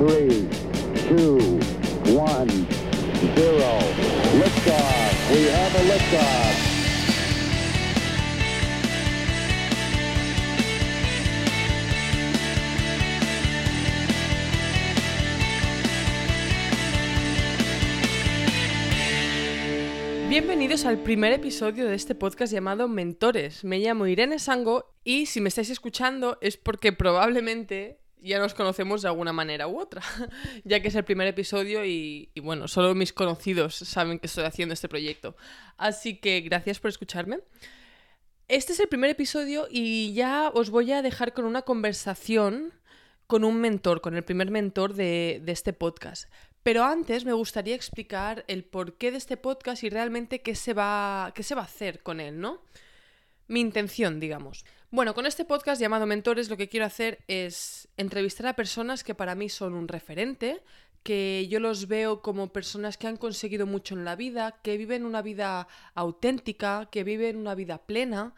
three, two, one, zero. Liftoff. We have a liftoff. Bienvenidos al primer episodio de este podcast llamado Mentores. Me llamo Irene Sango y si me estáis escuchando es porque probablemente ya nos conocemos de alguna manera u otra, ya que es el primer episodio y, y, bueno, solo mis conocidos saben que estoy haciendo este proyecto. Así que gracias por escucharme. Este es el primer episodio y ya os voy a dejar con una conversación con un mentor, con el primer mentor de, de este podcast. Pero antes me gustaría explicar el porqué de este podcast y realmente qué se va, qué se va a hacer con él, ¿no? Mi intención, digamos. Bueno, con este podcast llamado Mentores lo que quiero hacer es entrevistar a personas que para mí son un referente, que yo los veo como personas que han conseguido mucho en la vida, que viven una vida auténtica, que viven una vida plena.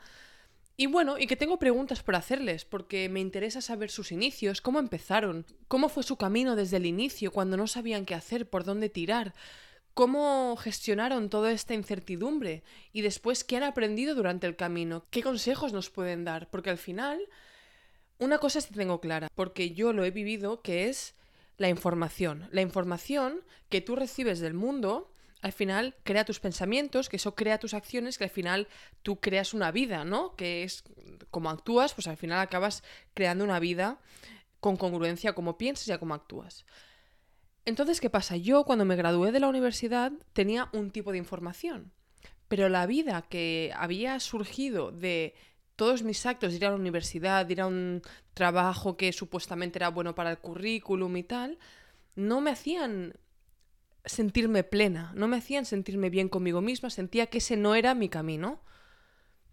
Y bueno, y que tengo preguntas por hacerles, porque me interesa saber sus inicios, cómo empezaron, cómo fue su camino desde el inicio, cuando no sabían qué hacer, por dónde tirar, cómo gestionaron toda esta incertidumbre y después qué han aprendido durante el camino, qué consejos nos pueden dar, porque al final una cosa sí tengo clara, porque yo lo he vivido, que es la información. La información que tú recibes del mundo al final crea tus pensamientos, que eso crea tus acciones, que al final tú creas una vida, ¿no? Que es como actúas, pues al final acabas creando una vida con congruencia a cómo piensas y a cómo actúas. Entonces, ¿qué pasa? Yo cuando me gradué de la universidad tenía un tipo de información, pero la vida que había surgido de todos mis actos, de ir a la universidad, de ir a un trabajo que supuestamente era bueno para el currículum y tal, no me hacían sentirme plena, no me hacían sentirme bien conmigo misma, sentía que ese no era mi camino.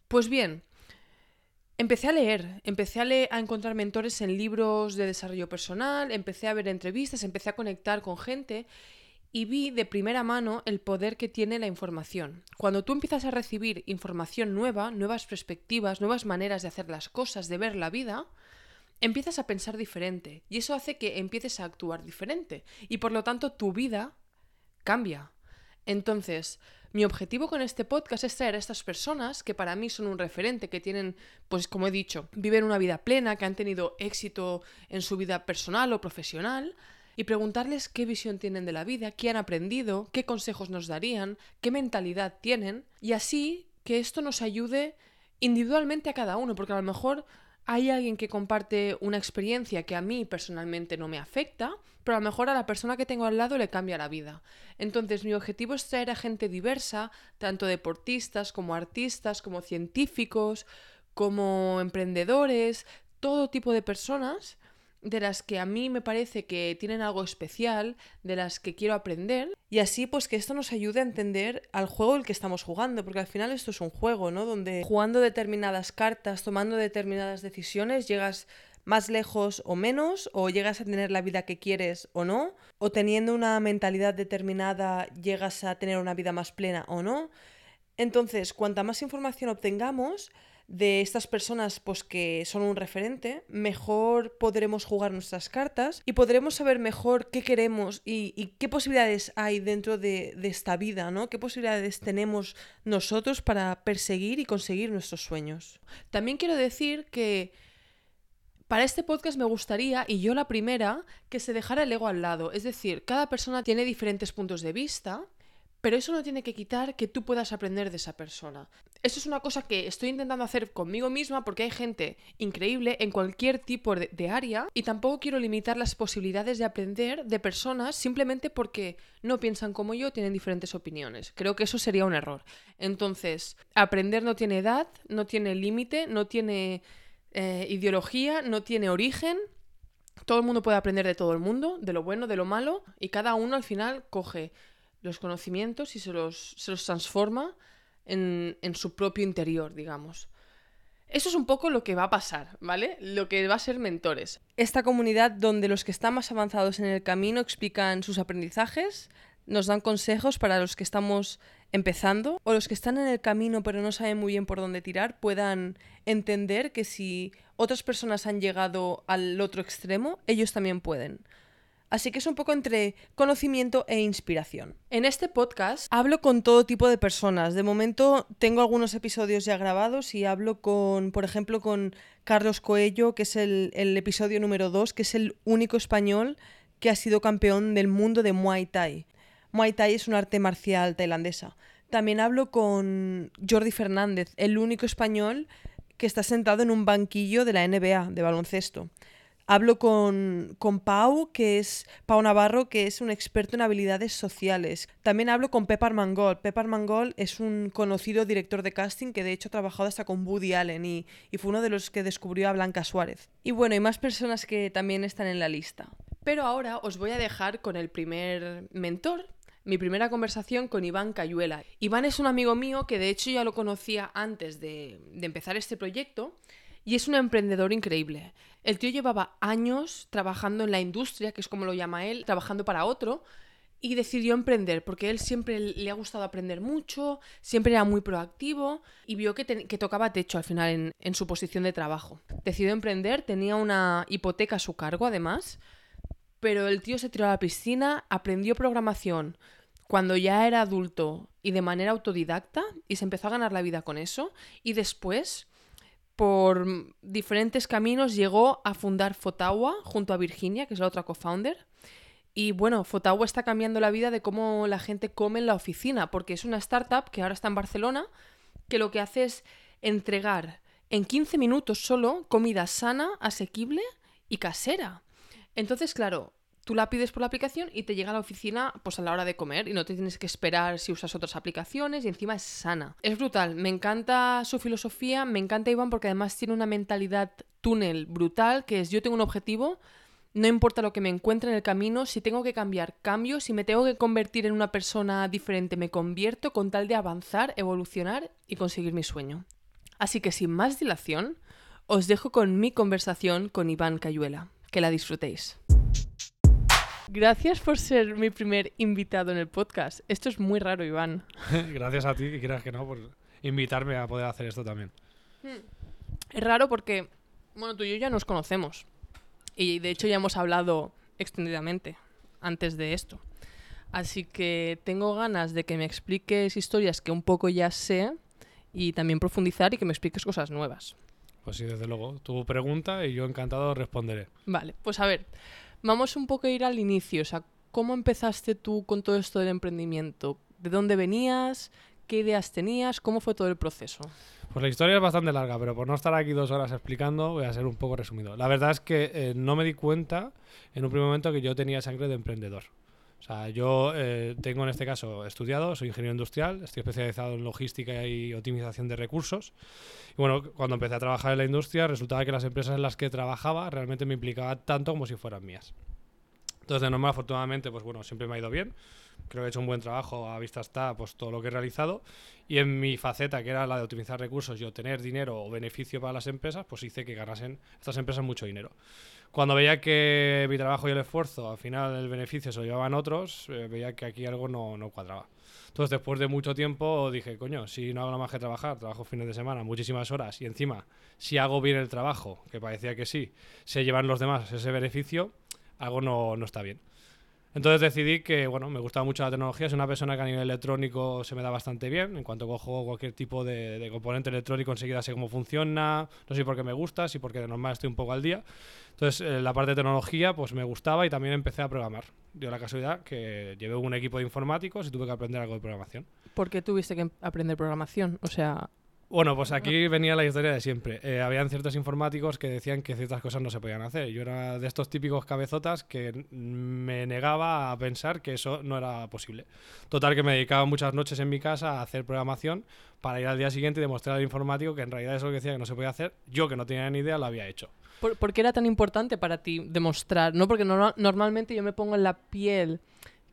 Pues bien, empecé a leer, empecé a, encontrar mentores en libros de desarrollo personal, empecé a ver entrevistas, empecé a conectar con gente y vi de primera mano el poder que tiene la información. Cuando tú empiezas a recibir información nueva, nuevas perspectivas, nuevas maneras de hacer las cosas, de ver la vida, empiezas a pensar diferente y eso hace que empieces a actuar diferente y por lo tanto tu vida cambia. Entonces, mi objetivo con este podcast es traer a estas personas que para mí son un referente, que tienen, pues como he dicho, viven una vida plena, que han tenido éxito en su vida personal o profesional, y preguntarles qué visión tienen de la vida, qué han aprendido, qué consejos nos darían, qué mentalidad tienen, y así que esto nos ayude individualmente a cada uno, porque a lo mejor hay alguien que comparte una experiencia que a mí personalmente no me afecta, pero a lo mejor a la persona que tengo al lado le cambia la vida. Entonces mi objetivo es traer a gente diversa, tanto deportistas como artistas, como científicos, como emprendedores, todo tipo de personas de las que a mí me parece que tienen algo especial, de las que quiero aprender, y así pues que esto nos ayude a entender al juego el que estamos jugando, porque al final esto es un juego, ¿no? Donde jugando determinadas cartas, tomando determinadas decisiones, llegas más lejos o menos, o llegas a tener la vida que quieres o no, o teniendo una mentalidad determinada llegas a tener una vida más plena o no. Entonces, cuanta más información obtengamos, de estas personas pues que son un referente, mejor podremos jugar nuestras cartas y podremos saber mejor qué queremos y, qué posibilidades hay dentro de, de, esta vida, ¿no? ¿Qué posibilidades tenemos nosotros para perseguir y conseguir nuestros sueños? También quiero decir que para este podcast me gustaría, y yo la primera, que se dejara el ego al lado. Es decir, cada persona tiene diferentes puntos de vista pero eso no tiene que quitar que tú puedas aprender de esa persona. Eso es una cosa que estoy intentando hacer conmigo misma porque hay gente increíble en cualquier tipo de, área y tampoco quiero limitar las posibilidades de aprender de personas simplemente porque no piensan como yo, tienen diferentes opiniones. Creo que eso sería un error. Entonces, aprender no tiene edad, no tiene límite, no tiene eh, ideología, no tiene origen. Todo el mundo puede aprender de todo el mundo, de lo bueno, de lo malo, y cada uno al final coge los conocimientos y se los, se los transforma en, en, su propio interior, digamos. Eso es un poco lo que va a pasar, ¿vale? Lo que va a ser mentores. Esta comunidad donde los que están más avanzados en el camino explican sus aprendizajes, nos dan consejos para los que estamos empezando o los que están en el camino pero no saben muy bien por dónde tirar puedan entender que si otras personas han llegado al otro extremo, ellos también pueden. Así que es un poco entre conocimiento e inspiración. En este podcast hablo con todo tipo de personas. De momento tengo algunos episodios ya grabados y hablo con, por ejemplo, con Carlos Coello, que es el, episodio número 2, que es el único español que ha sido campeón del mundo de Muay Thai. Muay Thai es un arte marcial tailandesa. También hablo con Jordi Fernández, el único español que está sentado en un banquillo de la NBA de baloncesto. Hablo con, con, Pau, que es Pau Navarro, que es un experto en habilidades sociales. También hablo con Pepper Mangol. Pepper Mangol es un conocido director de casting que de hecho ha trabajado hasta con Woody Allen y, fue uno de los que descubrió a Blanca Suárez. Y bueno, hay más personas que también están en la lista. Pero ahora os voy a dejar con el primer mentor, mi primera conversación con Iván Cayuela. Iván es un amigo mío que de hecho ya lo conocía antes de empezar este proyecto y es un emprendedor increíble. El tío llevaba años trabajando en la industria, que es como lo llama él, trabajando para otro, y decidió emprender, porque él siempre le ha gustado aprender mucho, siempre era muy proactivo y vio que, tocaba techo al final en, en su posición de trabajo. Decidió emprender, tenía una hipoteca a su cargo además, pero el tío se tiró a la piscina, aprendió programación cuando ya era adulto y de manera autodidacta y se empezó a ganar la vida con eso y después por diferentes caminos llegó a fundar Fotawa junto a Virginia, que es la otra co-founder. Y bueno, Fotawa está cambiando la vida de cómo la gente come en la oficina, porque es una startup que ahora está en Barcelona, que lo que hace es entregar en 15 minutos solo comida sana, asequible y casera. Entonces, claro, tú la pides por la aplicación y te llega a la oficina pues a la hora de comer y no te tienes que esperar si usas otras aplicaciones y encima es sana. Es brutal, me encanta su filosofía, me encanta Iván porque además tiene una mentalidad túnel brutal que es yo tengo un objetivo, no importa lo que me encuentre en el camino, si tengo que cambiar, cambio, si me tengo que convertir en una persona diferente, me convierto con tal de avanzar, evolucionar y conseguir mi sueño. Así que sin más dilación, os dejo con mi conversación con Iván Cayuela. Que la disfrutéis. Gracias por ser mi primer invitado en el podcast. Esto es muy raro, Iván. Gracias a ti, que quieras que no, por invitarme a poder hacer esto también. Es raro porque, bueno, tú y yo ya nos conocemos. Y de hecho ya hemos hablado extendidamente antes de esto. Así que tengo ganas de que me expliques historias que un poco ya sé y también profundizar y que me expliques cosas nuevas. Pues sí, desde luego. Tu pregunta y yo encantado responderé. Vale, pues a ver, vamos un poco a ir al inicio. O sea, ¿cómo empezaste tú con todo esto del emprendimiento? ¿De dónde venías? ¿Qué ideas tenías? ¿Cómo fue todo el proceso? Pues la historia es bastante larga, pero por no estar aquí dos horas explicando, voy a ser un poco resumido. La verdad es que eh, no me di cuenta en un primer momento que yo tenía sangre de emprendedor. O sea, yo eh, tengo en este caso estudiado, soy ingeniero industrial, estoy especializado en logística y optimización de recursos. Y bueno, cuando empecé a trabajar en la industria, resultaba que las empresas en las que trabajaba realmente me implicaban tanto como si fueran mías. Entonces, de normal, afortunadamente, pues bueno, siempre me ha ido bien. Creo que he hecho un buen trabajo, a vista está pues todo lo que he realizado. Y en mi faceta, que era la de optimizar recursos y obtener dinero o beneficio para las empresas, pues hice que ganasen estas empresas mucho dinero. Cuando veía que mi trabajo y el esfuerzo, al final el beneficio se lo llevaban otros, eh, veía que aquí algo no, no, cuadraba. Entonces, después de mucho tiempo, dije, coño, si no hago nada más que trabajar, trabajo fines de semana, muchísimas horas, y encima, si hago bien el trabajo, que parecía que sí, se llevan los demás ese beneficio, algo no, no está bien. Entonces decidí que, bueno, me gustaba mucho la tecnología, soy una persona que a nivel electrónico se me da bastante bien, en cuanto cojo cualquier tipo de, de componente electrónico enseguida sé cómo funciona, no sé por qué me gusta, si porque de normal estoy un poco al día. Entonces eh, la parte de tecnología pues me gustaba y también empecé a programar. Dio la casualidad que llevé un equipo de informáticos y tuve que aprender algo de programación. ¿Por qué tuviste que aprender programación? O sea, bueno, pues aquí venía la historia de siempre. Eh, habían ciertos informáticos que decían que ciertas cosas no se podían hacer. Yo era de estos típicos cabezotas que me negaba a pensar que eso no era posible. Total, que me dedicaba muchas noches en mi casa a hacer programación para ir al día siguiente y demostrar al informático que en realidad eso que decía que no se podía hacer, yo que no tenía ni idea lo había hecho. ¿Por, qué era tan importante para ti demostrar? No, porque no, normalmente yo me pongo en la piel,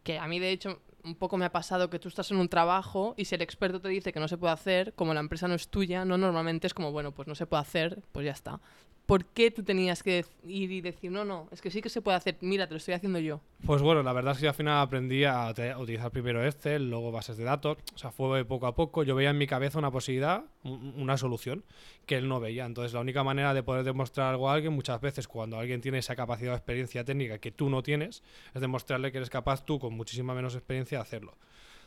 que a mí de hecho un poco me ha pasado que tú estás en un trabajo y si el experto te dice que no se puede hacer, como la empresa no es tuya, no normalmente es como, bueno, pues no se puede hacer, pues ya está. ¿Por qué tú tenías que ir y decir, no, no, es que sí que se puede hacer, mira, te lo estoy haciendo yo? Pues bueno, la verdad es que yo al final aprendí a, utilizar primero Excel, luego bases de datos. O sea, fue poco a poco. Yo veía en mi cabeza una posibilidad, un- una solución que él no veía. Entonces, la única manera de poder demostrar algo a alguien, muchas veces cuando alguien tiene esa capacidad o experiencia técnica que tú no tienes, es demostrarle que eres capaz tú, con muchísima menos experiencia, de hacerlo.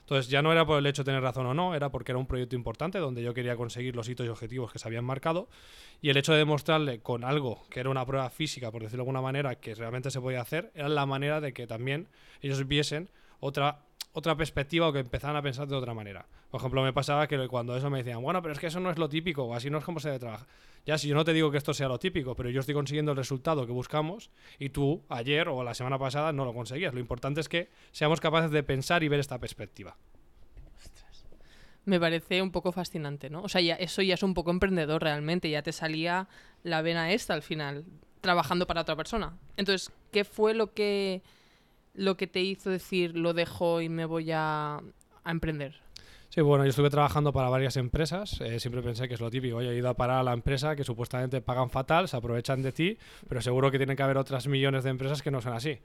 Entonces ya no era por el hecho de tener razón o no, era porque era un proyecto importante donde yo quería conseguir los hitos y objetivos que se habían marcado. Y el hecho de demostrarle con algo que era una prueba física, por decirlo de alguna manera, que realmente se podía hacer, era la manera de que también ellos viesen otra, otra perspectiva o que empezaran a pensar de otra manera. Por ejemplo, me pasaba que cuando eso me decían, bueno, pero es que eso no es lo típico, o así no es como se debe trabajar. Ya, si yo no te digo que esto sea lo típico, pero yo estoy consiguiendo el resultado que buscamos y tú ayer o la semana pasada no lo conseguías. Lo importante es que seamos capaces de pensar y ver esta perspectiva. Me parece un poco fascinante, ¿no? O sea, ya, eso ya es un poco emprendedor realmente, ya te salía la vena esta al final, trabajando para otra persona. Entonces, ¿qué fue lo que, lo que te hizo decir, lo dejo y me voy a, a emprender? Sí, bueno, yo estuve trabajando para varias empresas. eh, siempre pensé que es lo típico. Oye, he ido a parar a la empresa que supuestamente pagan fatal, se aprovechan de ti, pero seguro que tiene que haber otras millones de empresas que no son así.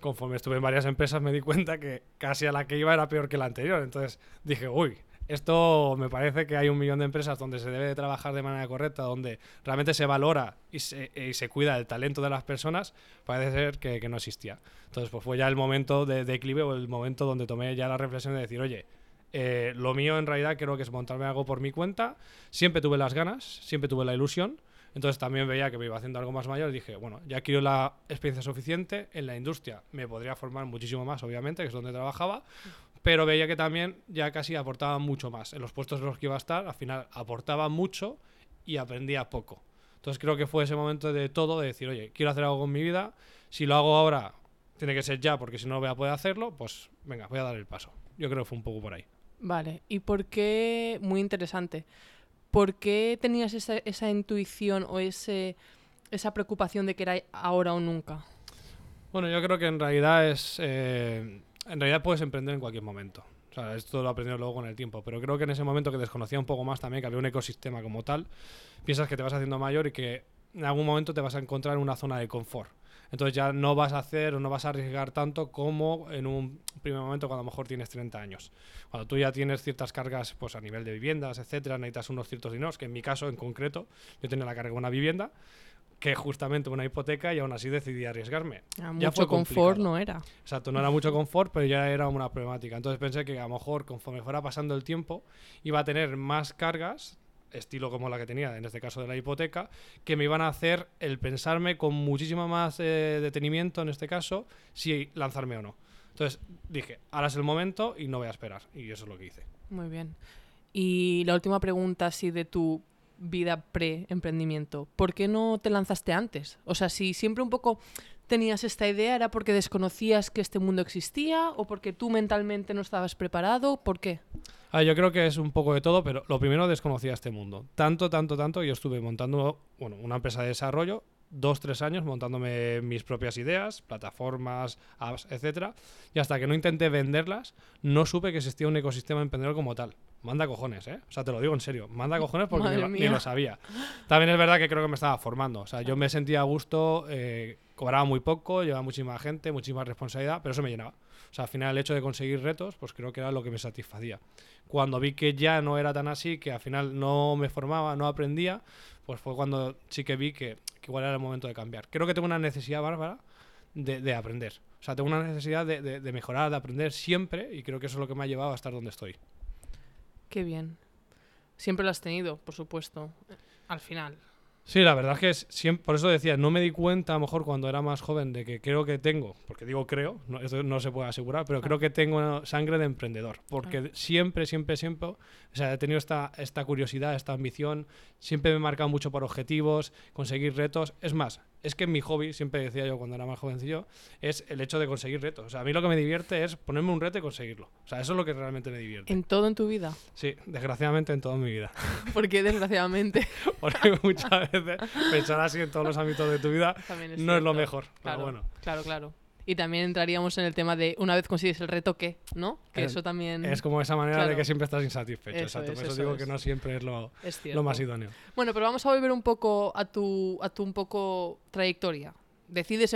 Conforme estuve en varias empresas me di cuenta que casi a la que iba era peor que la anterior. Entonces dije, uy, esto me parece que hay un millón de empresas donde se debe de trabajar de manera correcta, donde realmente se valora y se, y se cuida el talento de las personas, parece ser que, que no existía. Entonces, pues fue ya el momento de declive o el momento donde tomé ya la reflexión de decir, oye, eh, lo mío en realidad creo que es montarme algo por mi cuenta. Siempre tuve las ganas, siempre tuve la ilusión. Entonces también veía que me iba haciendo algo más mayor y dije, bueno, ya quiero la experiencia suficiente en la industria. Me podría formar muchísimo más, obviamente, que es donde trabajaba, pero veía que también ya casi aportaba mucho más. En los puestos en los que iba a estar, al final aportaba mucho y aprendía poco. Entonces creo que fue ese momento de todo, de decir, oye, quiero hacer algo con mi vida. Si lo hago ahora, tiene que ser ya, porque si no voy a poder hacerlo, pues venga, voy a dar el paso. Yo creo que fue un poco por ahí. Vale, ¿y por qué, muy interesante, por qué tenías esa, esa intuición o ese, esa preocupación de que era ahora o nunca? Bueno, yo creo que en realidad es. eh, en realidad puedes emprender en cualquier momento. O sea, esto lo he aprendido luego con el tiempo. Pero creo que en ese momento que desconocía un poco más también que había un ecosistema como tal, piensas que te vas haciendo mayor y que en algún momento te vas a encontrar en una zona de confort. Entonces ya no vas a hacer o no vas a arriesgar tanto como en un primer momento cuando a lo mejor tienes 30 años. Cuando tú ya tienes ciertas cargas pues a nivel de viviendas, etcétera, necesitas unos ciertos dineros, que en mi caso en concreto yo tenía la carga de una vivienda, que justamente una hipoteca y aún así decidí arriesgarme. Ah, Ya fue Mucho confort no era. Exacto, no era mucho confort, pero ya era una problemática. Entonces pensé que a lo mejor conforme fuera pasando el tiempo iba a tener más cargas, estilo como la que tenía en este caso de la hipoteca, que me iban a hacer el pensarme con muchísimo más eh, detenimiento en este caso si lanzarme o no. Entonces dije, ahora es el momento y no voy a esperar. Y eso es lo que hice. Muy bien. Y la última pregunta, así de tu vida pre-emprendimiento. ¿Por qué no te lanzaste antes? O sea, si siempre un poco tenías esta idea, ¿era porque desconocías que este mundo existía o porque tú mentalmente no estabas preparado? ¿Por qué? Ah, yo creo que es un poco de todo, pero lo primero desconocía este mundo. Tanto, tanto, tanto, yo estuve montando bueno, una empresa de desarrollo, dos, tres años montándome mis propias ideas, plataformas, apps, etcétera, y hasta que no intenté venderlas, no supe que existía un ecosistema emprendedor como tal. Manda cojones, ¿eh? O sea, te lo digo en serio. Manda cojones porque ni, ni lo sabía. También es verdad que creo que me estaba formando. O sea, yo me sentía a gusto, eh, cobraba muy poco, llevaba muchísima gente, muchísima responsabilidad, pero eso me llenaba. O sea, al final el hecho de conseguir retos, pues creo que era lo que me satisfacía. Cuando vi que ya no era tan así, que al final no me formaba, no aprendía, pues fue cuando sí que vi que, que igual era el momento de cambiar. Creo que tengo una necesidad bárbara de, de aprender. O sea, tengo una necesidad de, de- de mejorar, de aprender siempre, y creo que eso es lo que me ha llevado a estar donde estoy. Qué bien. Siempre lo has tenido, por supuesto. Al final. Sí, la verdad es que es siempre, por eso decía, no me di cuenta a lo mejor cuando era más joven de que creo que tengo, porque digo creo, no, esto no se puede asegurar, pero creo que tengo sangre de emprendedor, porque siempre, siempre, siempre, o sea, he tenido esta, esta curiosidad, esta ambición, siempre me he marcado mucho por objetivos, conseguir retos, es más, es que mi hobby, siempre decía yo cuando era más jovencillo, es el hecho de conseguir retos, o sea, a mí lo que me divierte es ponerme un reto y conseguirlo, o sea, eso es lo que realmente me divierte. En todo en tu vida. Sí, desgraciadamente en toda mi vida. Porque desgraciadamente Porque muchas veces pensar así en todos los ámbitos de tu vida es no es lo mejor. Claro, Pero bueno, claro, claro. Y también entraríamos en el tema de una vez consigues el reto, ¿qué? ¿No? Que Eh, eso también Es como esa manera de que siempre estás insatisfecho. Eso exacto. es, Por eso, eso digo es. que no siempre es lo, es lo más idóneo. Bueno, pero vamos a volver un poco a tu, a tu un poco trayectoria. Decides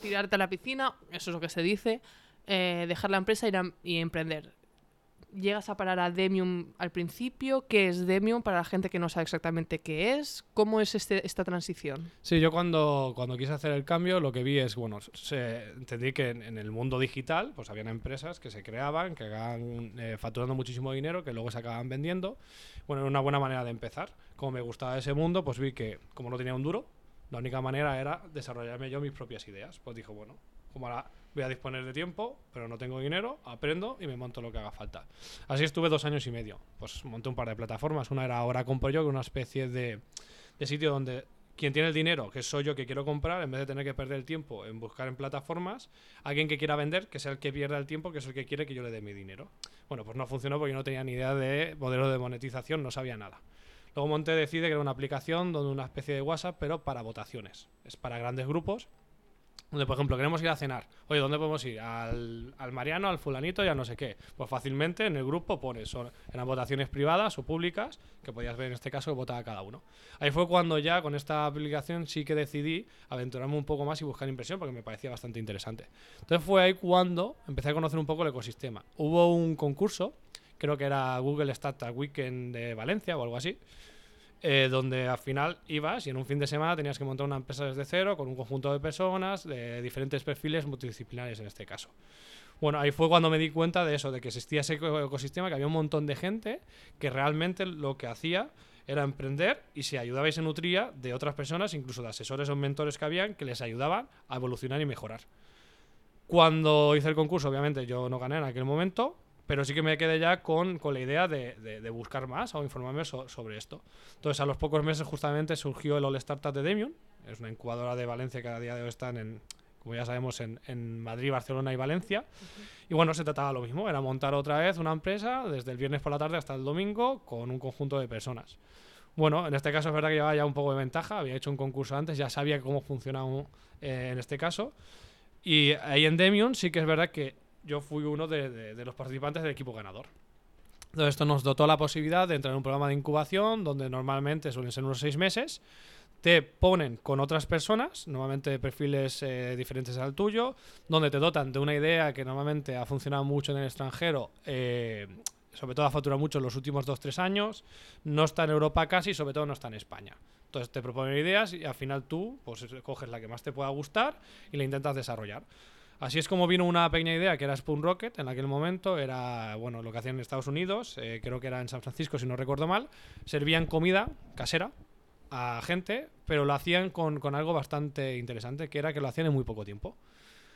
tirarte a la piscina, eso es lo que se dice, eh, dejar la empresa a- y emprender. Llegas a parar a Demium al principio. ¿Qué es Demium para la gente que no sabe exactamente qué es? ¿Cómo es este, esta transición? Sí, yo cuando, cuando quise hacer el cambio lo que vi es, bueno, se, entendí que en, en el mundo digital pues habían empresas que se creaban, que acababan eh, facturando muchísimo dinero, que luego se acababan vendiendo. Bueno, era una buena manera de empezar. Como me gustaba ese mundo, pues vi que como no tenía un duro, la única manera era desarrollarme yo mis propias ideas. Pues dije, bueno, como ahora voy a disponer de tiempo, pero no tengo dinero, aprendo y me monto lo que haga falta. Así estuve dos años y medio. Pues monté un par de plataformas. Una era Ahora Compro Yo, que una especie de, de sitio donde quien tiene el dinero, que soy yo que quiero comprar, en vez de tener que perder el tiempo en buscar en plataformas, alguien que quiera vender, que sea el que pierda el tiempo, que es el que quiere que yo le dé mi dinero. Bueno, pues no funcionó porque yo no tenía ni idea de modelo de monetización, no sabía nada. Luego monté Decide, que era una aplicación donde una especie de WhatsApp, pero para votaciones. Es para grandes grupos. Donde, por ejemplo, queremos ir a cenar. Oye, ¿dónde podemos ir? Al, al Mariano, al fulanito y a no sé qué. Pues fácilmente en el grupo pones, son, eran votaciones privadas o públicas, que podías ver en este caso votaba cada uno. Ahí fue cuando ya con esta aplicación sí que decidí aventurarme un poco más y buscar impresión porque me parecía bastante interesante. Entonces fue ahí cuando empecé a conocer un poco el ecosistema. Hubo un concurso, creo que era Google Startup Weekend de Valencia o algo así, eh, donde al final ibas y en un fin de semana tenías que montar una empresa desde cero con un conjunto de personas de diferentes perfiles multidisciplinares en este caso. Bueno, ahí fue cuando me di cuenta de eso, de que existía ese eco- ecosistema, que había un montón de gente que realmente lo que hacía era emprender y se ayudaba y se nutría de otras personas, incluso de asesores o mentores que habían, que les ayudaban a evolucionar y mejorar. Cuando hice el concurso, obviamente yo no gané en aquel momento, pero sí que me quedé ya con, con la idea de, de- buscar más o informarme so- sobre esto. Entonces, a los pocos meses justamente surgió el All Startup de Demium, es una incubadora de Valencia que a día de hoy están en, como ya sabemos, en, en Madrid, Barcelona y Valencia. Y bueno, se trataba lo mismo, era montar otra vez una empresa desde el viernes por la tarde hasta el domingo con un conjunto de personas. Bueno, en este caso es verdad que llevaba ya un poco de ventaja, había hecho un concurso antes, ya sabía cómo funcionaba un- eh, en este caso. Y ahí en Demium sí que es verdad que yo fui uno de, los participantes del equipo ganador. Entonces esto nos dotó la posibilidad de entrar en un programa de incubación donde normalmente suelen ser unos seis meses. Te ponen con otras personas, normalmente de perfiles eh, diferentes al tuyo, donde te dotan de una idea que normalmente ha funcionado mucho en el extranjero, eh, sobre todo ha facturado mucho en los últimos 2-3 años, no está en Europa casi, sobre todo no está en España. Entonces te proponen ideas y al final tú pues coges la que más te pueda gustar y la intentas desarrollar. Así es como vino una pequeña idea que era Spoon Rocket en aquel momento, era bueno lo que hacían en Estados Unidos, eh, creo que era en San Francisco si no recuerdo mal, servían comida casera a gente, pero lo hacían con, con algo bastante interesante, que era que lo hacían en muy poco tiempo.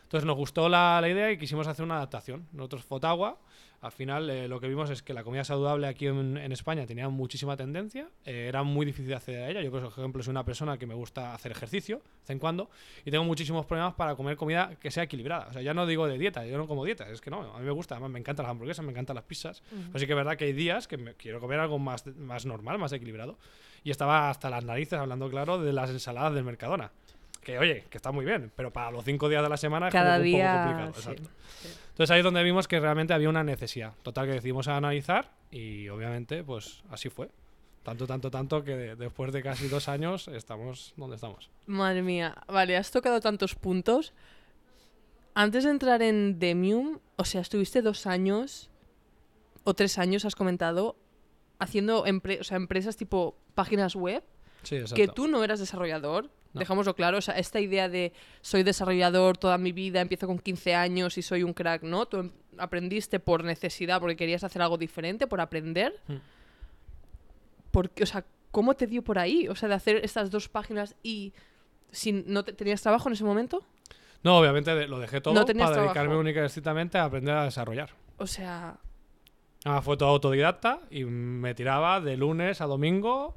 Entonces nos gustó la, la idea y quisimos hacer una adaptación. Nosotros, Fotagua, al final eh, lo que vimos es que la comida saludable aquí en, en España tenía muchísima tendencia, eh, era muy difícil acceder a ella. Yo, por ejemplo, soy una persona que me gusta hacer ejercicio, de vez en cuando, y tengo muchísimos problemas para comer comida que sea equilibrada. O sea, ya no digo de dieta, yo no como dieta, es que no, a mí me gusta, además me encantan las hamburguesas, me encantan las pizzas, pero sí que es verdad que hay días que me quiero comer algo más, más normal, más equilibrado. Y estaba hasta las narices hablando claro de las ensaladas del Mercadona. Que oye, que está muy bien, pero para los cinco días de la semana es Cada como un día, poco complicado. sí, exacto. sí. Entonces ahí es donde vimos que realmente había una necesidad. Total que decidimos analizar y obviamente pues así fue. Tanto, tanto, tanto que de- después de casi dos años estamos donde estamos. Madre mía, vale, has tocado tantos puntos. Antes de entrar en Demium, o sea, estuviste dos años o tres años, has comentado, haciendo empre- o sea, empresas tipo páginas web, Sí, exacto. que tú no eras desarrollador. No. Dejámoslo claro, o sea, esta idea de soy desarrollador toda mi vida, empiezo con 15 años y soy un crack, ¿no? Tú em- aprendiste por necesidad, porque querías hacer algo diferente, por aprender. Mm. Porque, o sea, ¿cómo te dio por ahí? O sea, de hacer estas dos páginas y sin, ¿no te- tenías trabajo en ese momento? No, obviamente lo dejé todo No para dedicarme trabajo. única y estrictamente a aprender a desarrollar. O sea, Ah, fue todo autodidacta y me tiraba de lunes a domingo.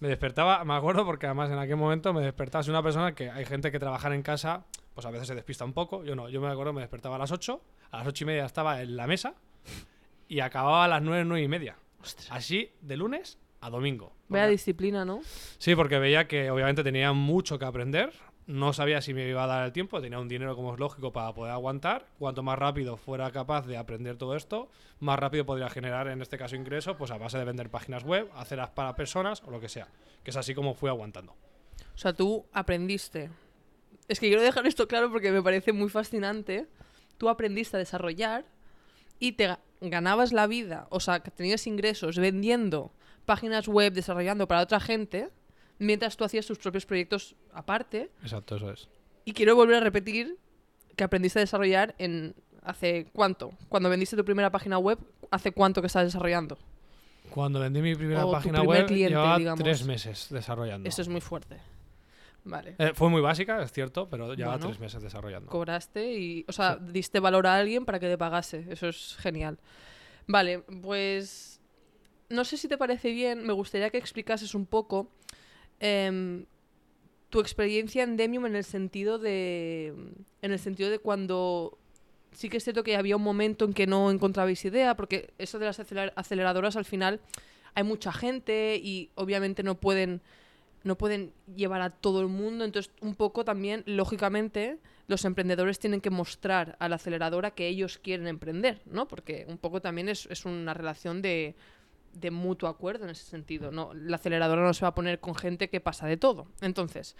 Me despertaba, me acuerdo porque además en aquel momento me despertaba. Soy una persona que hay gente que trabajar en casa, pues a veces se despista un poco. Yo no, yo me acuerdo, me despertaba a las 8, a las 8 y media estaba en la mesa y acababa a las 9, 9 y media. ostras, Así de lunes a domingo. vaya Porque- disciplina, ¿no? Sí, porque veía que obviamente tenía mucho que aprender. No sabía si me iba a dar el tiempo, tenía un dinero como es lógico para poder aguantar. Cuanto más rápido fuera capaz de aprender todo esto, más rápido podría generar, en este caso, ingresos, pues a base de vender páginas web, hacer apps para personas o lo que sea. Que es así como fui aguantando. O sea, tú aprendiste. Es que quiero dejar esto claro porque me parece muy fascinante. Tú aprendiste a desarrollar y te ga- ganabas la vida, o sea, tenías ingresos vendiendo páginas web, desarrollando para otra gente, mientras tú hacías tus propios proyectos aparte. Exacto, eso es. Y quiero volver a repetir que aprendiste a desarrollar en hace cuánto. Cuando vendiste tu primera página web, ¿hace cuánto que estás desarrollando? Cuando vendí mi primera O página primer web, cliente, llevaba digamos. tres meses desarrollando. Eso es muy fuerte. Vale. Eh, fue muy básica, es cierto, pero llevaba Bueno. tres meses desarrollando. cobraste y, o sea, diste valor a alguien para que te pagase. Eso es genial. Vale, pues no sé si te parece bien, me gustaría que explicases un poco em, tu experiencia en Demium en el sentido de en el sentido de cuando sí que es cierto que había un momento en que no encontrabais idea, porque eso de las aceler- aceleradoras al final hay mucha gente y obviamente no pueden no pueden llevar a todo el mundo, entonces un poco también, lógicamente, los emprendedores tienen que mostrar a la aceleradora que ellos quieren emprender, ¿no? Porque un poco también es, es una relación de, de mutuo acuerdo en ese sentido, ¿no? La aceleradora no se va a poner con gente que pasa de todo. Entonces,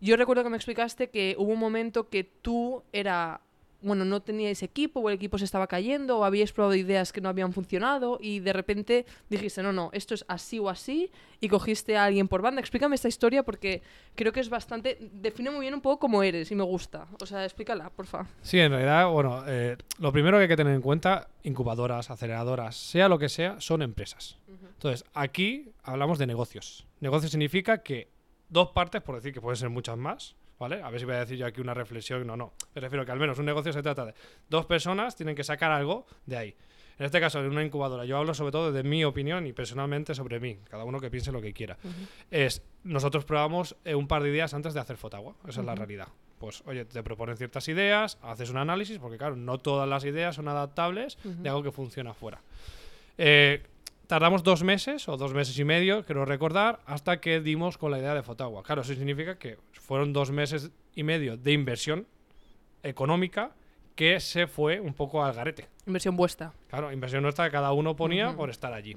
yo recuerdo que me explicaste que hubo un momento que tú era bueno, no teníais equipo o el equipo se estaba cayendo o habíais probado ideas que no habían funcionado y de repente dijiste, no, no, esto es así o así y cogiste a alguien por banda. Explícame esta historia porque creo que es bastante... Define muy bien un poco cómo eres y me gusta. O sea, explícala, porfa. Sí, en realidad, bueno, eh, lo primero que hay que tener en cuenta, incubadoras, aceleradoras, sea lo que sea, son empresas. Entonces, aquí hablamos de negocios. Negocio significa que dos partes, por decir que pueden ser muchas más, ¿vale? A ver si voy a decir yo aquí una reflexión, no, no. Me refiero que al menos un negocio se trata de dos personas tienen que sacar algo de ahí. En este caso, en una incubadora, yo hablo sobre todo de mi opinión y personalmente sobre mí, cada uno que piense lo que quiera. Es, nosotros probamos eh, un par de ideas antes de hacer Fotagua, esa es la realidad. Pues, oye, te proponen ciertas ideas, haces un análisis, porque claro, no todas las ideas son adaptables de algo que funciona afuera. Eh, tardamos dos meses o dos meses y medio, quiero recordar, hasta que dimos con la idea de Fotagua. Claro, eso significa que fueron dos meses y medio de inversión económica que se fue un poco al garete. Inversión vuestra. Claro, inversión nuestra que cada uno ponía por estar allí.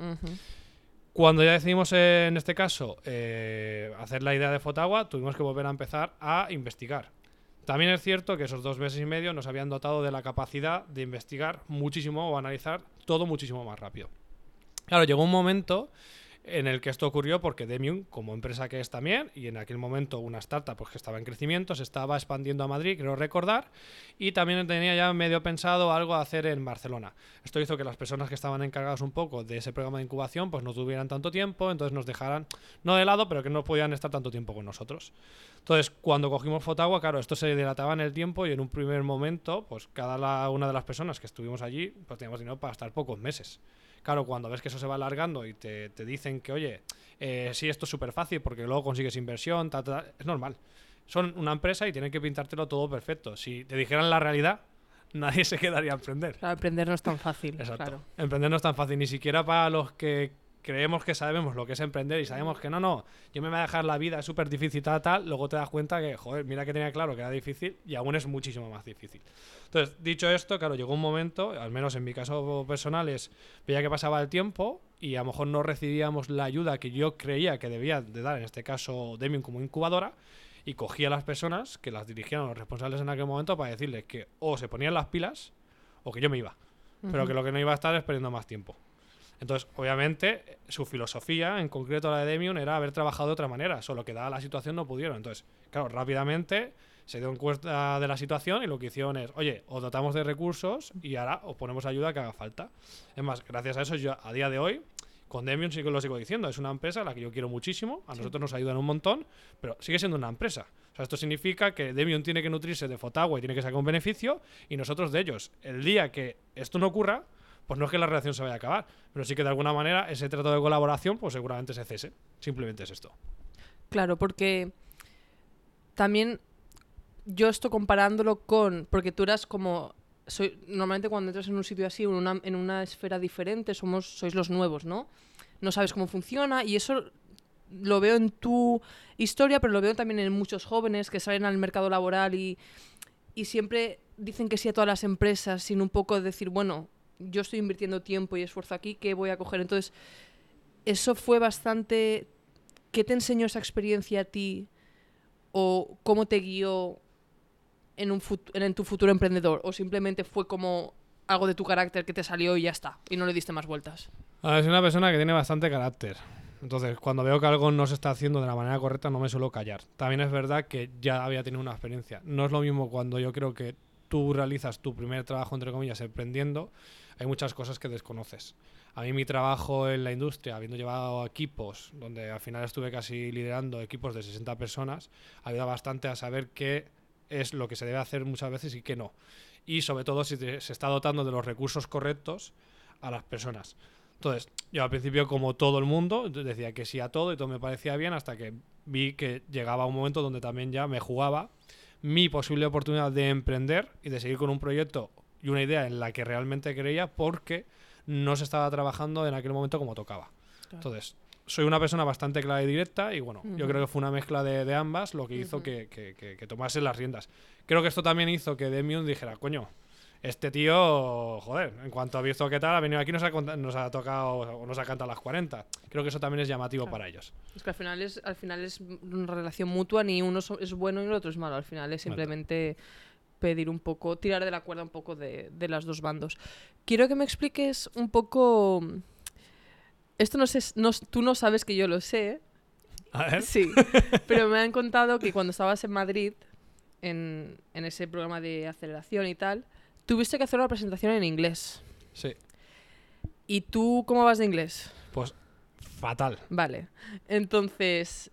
Cuando ya decidimos, eh, en este caso, eh, hacer la idea de Fotagua, tuvimos que volver a empezar a investigar. También es cierto que esos dos meses y medio nos habían dotado de la capacidad de investigar muchísimo o analizar todo muchísimo más rápido. Claro, llegó un momento en el que esto ocurrió porque Demium, como empresa que es también, y en aquel momento una startup pues, que estaba en crecimiento, se estaba expandiendo a Madrid, creo recordar, y también tenía ya medio pensado algo a hacer en Barcelona. Esto hizo que las personas que estaban encargadas un poco de ese programa de incubación pues no tuvieran tanto tiempo, entonces nos dejaran, no de lado, pero que no podían estar tanto tiempo con nosotros. Entonces, cuando cogimos Fotagua, claro, esto se dilataba en el tiempo y en un primer momento, pues cada una de las personas que estuvimos allí, pues teníamos dinero para estar pocos meses. Claro, cuando ves que eso se va alargando y te, te dicen que, oye, eh, sí, esto es súper fácil porque luego consigues inversión, ta, ta, ta", es normal. Son una empresa y tienen que pintártelo todo perfecto. Si te dijeran la realidad, nadie se quedaría a emprender. Claro, emprender no es tan fácil. Exacto. Claro. Emprender no es tan fácil, ni siquiera para los que creemos que sabemos lo que es emprender y sabemos que no, no, yo me voy a dejar la vida, súper difícil, tal, tal, luego te das cuenta que, joder, mira que tenía claro que era difícil y aún es muchísimo más difícil. Entonces, dicho esto, claro, llegó un momento, al menos en mi caso personal, es, veía que pasaba el tiempo y a lo mejor no recibíamos la ayuda que yo creía que debía de dar, en este caso Demium como incubadora, y cogía a las personas que las dirigían los responsables en aquel momento para decirles que o se ponían las pilas o que yo me iba pero que lo que no iba a estar es perdiendo más tiempo. Entonces, obviamente, su filosofía, en concreto la de Demium, era haber trabajado de otra manera, solo que dada la situación no pudieron. Entonces, claro, rápidamente se dio cuenta de la situación y lo que hicieron es, oye, os dotamos de recursos y ahora os ponemos ayuda que haga falta. Es más, gracias a eso, yo a día de hoy, con Demium sí que lo sigo diciendo, es una empresa a la que yo quiero muchísimo, a Sí. nosotros nos ayudan un montón, pero sigue siendo una empresa. O sea, esto significa que Demium tiene que nutrirse de Fotagua y tiene que sacar un beneficio y nosotros de ellos. El día que esto no ocurra, pues no es que la relación se vaya a acabar, pero sí que de alguna manera ese trato de colaboración pues seguramente se cese. Simplemente es esto. Claro, porque también yo esto comparándolo con, porque tú eras como, soy, normalmente cuando entras en un sitio así, en una, en una esfera diferente, somos, sois los nuevos, ¿no? No sabes cómo funciona y eso lo veo en tu historia, pero lo veo también en muchos jóvenes que salen al mercado laboral y, y siempre dicen que sí a todas las empresas sin un poco decir, bueno, yo estoy invirtiendo tiempo y esfuerzo aquí, ¿qué voy a coger? Entonces, eso fue bastante... ¿Qué te enseñó esa experiencia a ti? ¿O cómo te guió en, un en tu futuro emprendedor? ¿O simplemente fue como algo de tu carácter que te salió y ya está? Y no le diste más vueltas. Soy una persona que tiene bastante carácter. Entonces, cuando veo que algo no se está haciendo de la manera correcta, no me suelo callar. También es verdad que ya había tenido una experiencia. No es lo mismo cuando yo creo que tú realizas tu primer trabajo, entre comillas, emprendiendo. Hay muchas cosas que desconoces. A mí mi trabajo en la industria, habiendo llevado equipos, donde al final estuve casi liderando equipos de 60 personas, ayuda bastante a saber qué es lo que se debe hacer muchas veces y qué no. Y sobre todo si se está dotando de los recursos correctos a las personas. Entonces, yo al principio, como todo el mundo, decía que sí a todo y todo me parecía bien hasta que vi que llegaba un momento donde también ya me jugaba mi posible oportunidad de emprender y de seguir con un proyecto y una idea en la que realmente creía porque no se estaba trabajando en aquel momento como tocaba. Entonces, soy una persona bastante clara y directa y bueno, yo creo que fue una mezcla de, de ambas lo que hizo que, que- que- que tomase las riendas. Creo que esto también hizo que Demiun dijera, coño, este tío, joder, en cuanto ha visto qué tal, ha venido aquí y nos ha, nos ha tocado o nos ha cantado las 40. Creo que eso también es llamativo Claro. para ellos. Es que al final es, al final es una relación mutua, ni uno es bueno y el otro es malo. Al final es simplemente pedir un poco, tirar de la cuerda un poco de, de las dos bandos. Quiero que me expliques un poco. Esto no sé, no, tú no sabes que yo lo sé, A ver. Sí, pero me han contado que cuando estabas en Madrid, en, en ese programa de aceleración y tal, tuviste que hacer una presentación en inglés. Sí, ¿Y tú cómo vas de inglés? pues fatal. Vale. Entonces,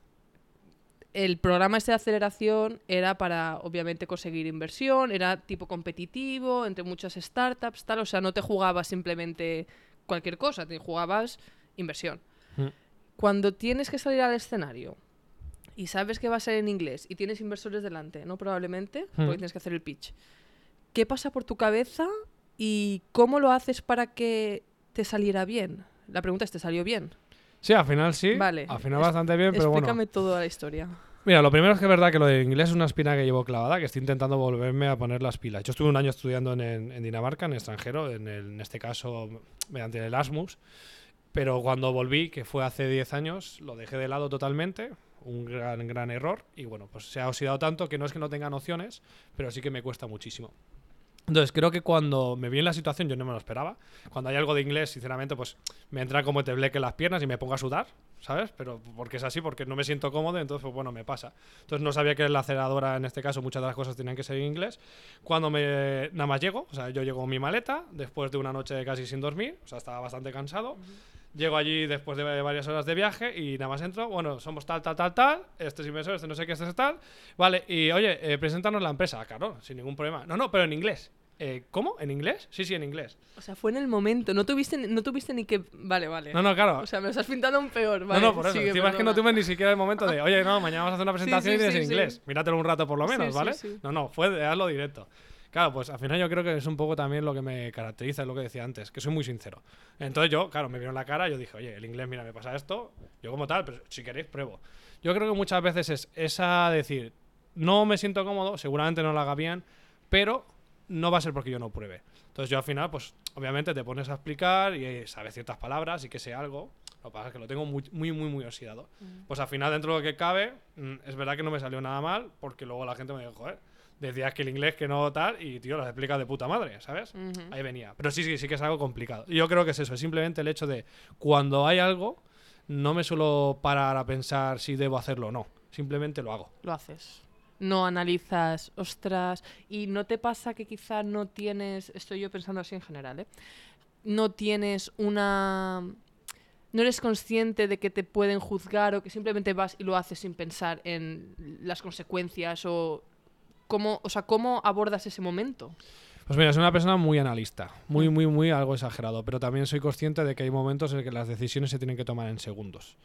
el programa este de aceleración era para, obviamente, conseguir inversión, era tipo competitivo, entre muchas startups, tal. O sea, no te jugabas simplemente cualquier cosa, te jugabas inversión. Mm. Cuando tienes que salir al escenario y sabes que va a ser en inglés y tienes inversores delante, ¿no? Probablemente, Mm. porque tienes que hacer el pitch. ¿Qué pasa por tu cabeza y cómo lo haces para que te saliera bien? La pregunta es, ¿te salió bien? Sí, al final sí. Vale. Al final bastante bien, pero bueno. Explícame toda la historia. Mira, lo primero es que es verdad que lo de inglés es una espina que llevo clavada, que estoy intentando volverme a poner las pilas. Yo estuve un año estudiando en, Dinamarca, en extranjero, en, el- en este caso mediante el Erasmus, pero cuando volví, que fue hace 10 años, lo dejé de lado totalmente, un gran, gran error, y bueno, pues se ha oxidado tanto que no es que no tenga nociones, pero sí que me cuesta muchísimo. Entonces, creo que cuando me vi en la situación, yo no me lo esperaba. Cuando hay algo de inglés, sinceramente, pues me entra como te bleque las piernas y me pongo a sudar, ¿sabes? Pero porque es así, porque no me siento cómodo, entonces, pues bueno, me pasa. Entonces, no sabía que la aceleradora, en este caso, muchas de las cosas tenían que ser en inglés. Cuando me nada más llego, o sea, yo llego con mi maleta, después de una noche casi sin dormir, o sea, estaba bastante cansado. Llego allí después de varias horas de viaje y nada más entro. Bueno, somos tal, tal, tal, tal. Este es inversor, este no sé qué, este es tal. Vale, y oye, eh, preséntanos la empresa. Claro, sin ningún problema. No, no, pero en inglés. Eh, ¿Cómo? ¿En inglés? Sí, sí, en inglés. O sea, fue en el momento. No tuviste, no tuviste ni que. Vale, vale. No, no, claro. O sea, me lo estás pintando un peor. Vale, no, no, por eso. sigue, Encima es que no tuve ni siquiera el momento de, oye, no, mañana vamos a hacer una presentación sí, y tienes sí, en sí. inglés. Míratelo un rato por lo Sí, menos, sí, ¿vale? sí. No, no, fue de hazlo directo. Claro, pues al final yo creo que es un poco también lo que me caracteriza, es lo que decía antes, que soy muy sincero. Entonces yo, claro, me vieron la cara, yo dije, oye, el inglés, mira, me pasa esto, yo como tal, pero si queréis, pruebo. Yo creo que muchas veces es esa decir, no me siento cómodo, seguramente no lo haga bien, pero no va a ser porque yo no pruebe. Entonces yo al final, pues obviamente te pones a explicar y eh, sabes ciertas palabras y que sé algo. Lo que pasa es que lo tengo muy, muy, muy, muy oxidado. Pues al final, dentro de lo que cabe, mm, es verdad que no me salió nada mal, porque luego la gente me dijo, joder, decías que el inglés que no tal, y tío, lo explicas de puta madre, ¿sabes? Ahí venía. Pero sí, sí, sí que es algo complicado. Yo creo que es eso, es simplemente el hecho de cuando hay algo, no me suelo parar a pensar si debo hacerlo o no. Simplemente lo hago. Lo haces. No analizas, ostras. Y no te pasa que quizá no tienes. Estoy yo pensando así en general, ¿eh? No tienes una. No eres consciente de que te pueden juzgar o que simplemente vas y lo haces sin pensar en las consecuencias o cómo, o sea, cómo abordas ese momento. Pues mira, soy una persona muy analista, muy, muy, muy algo exagerado, pero también soy consciente de que hay momentos en que las decisiones se tienen que tomar en segundos.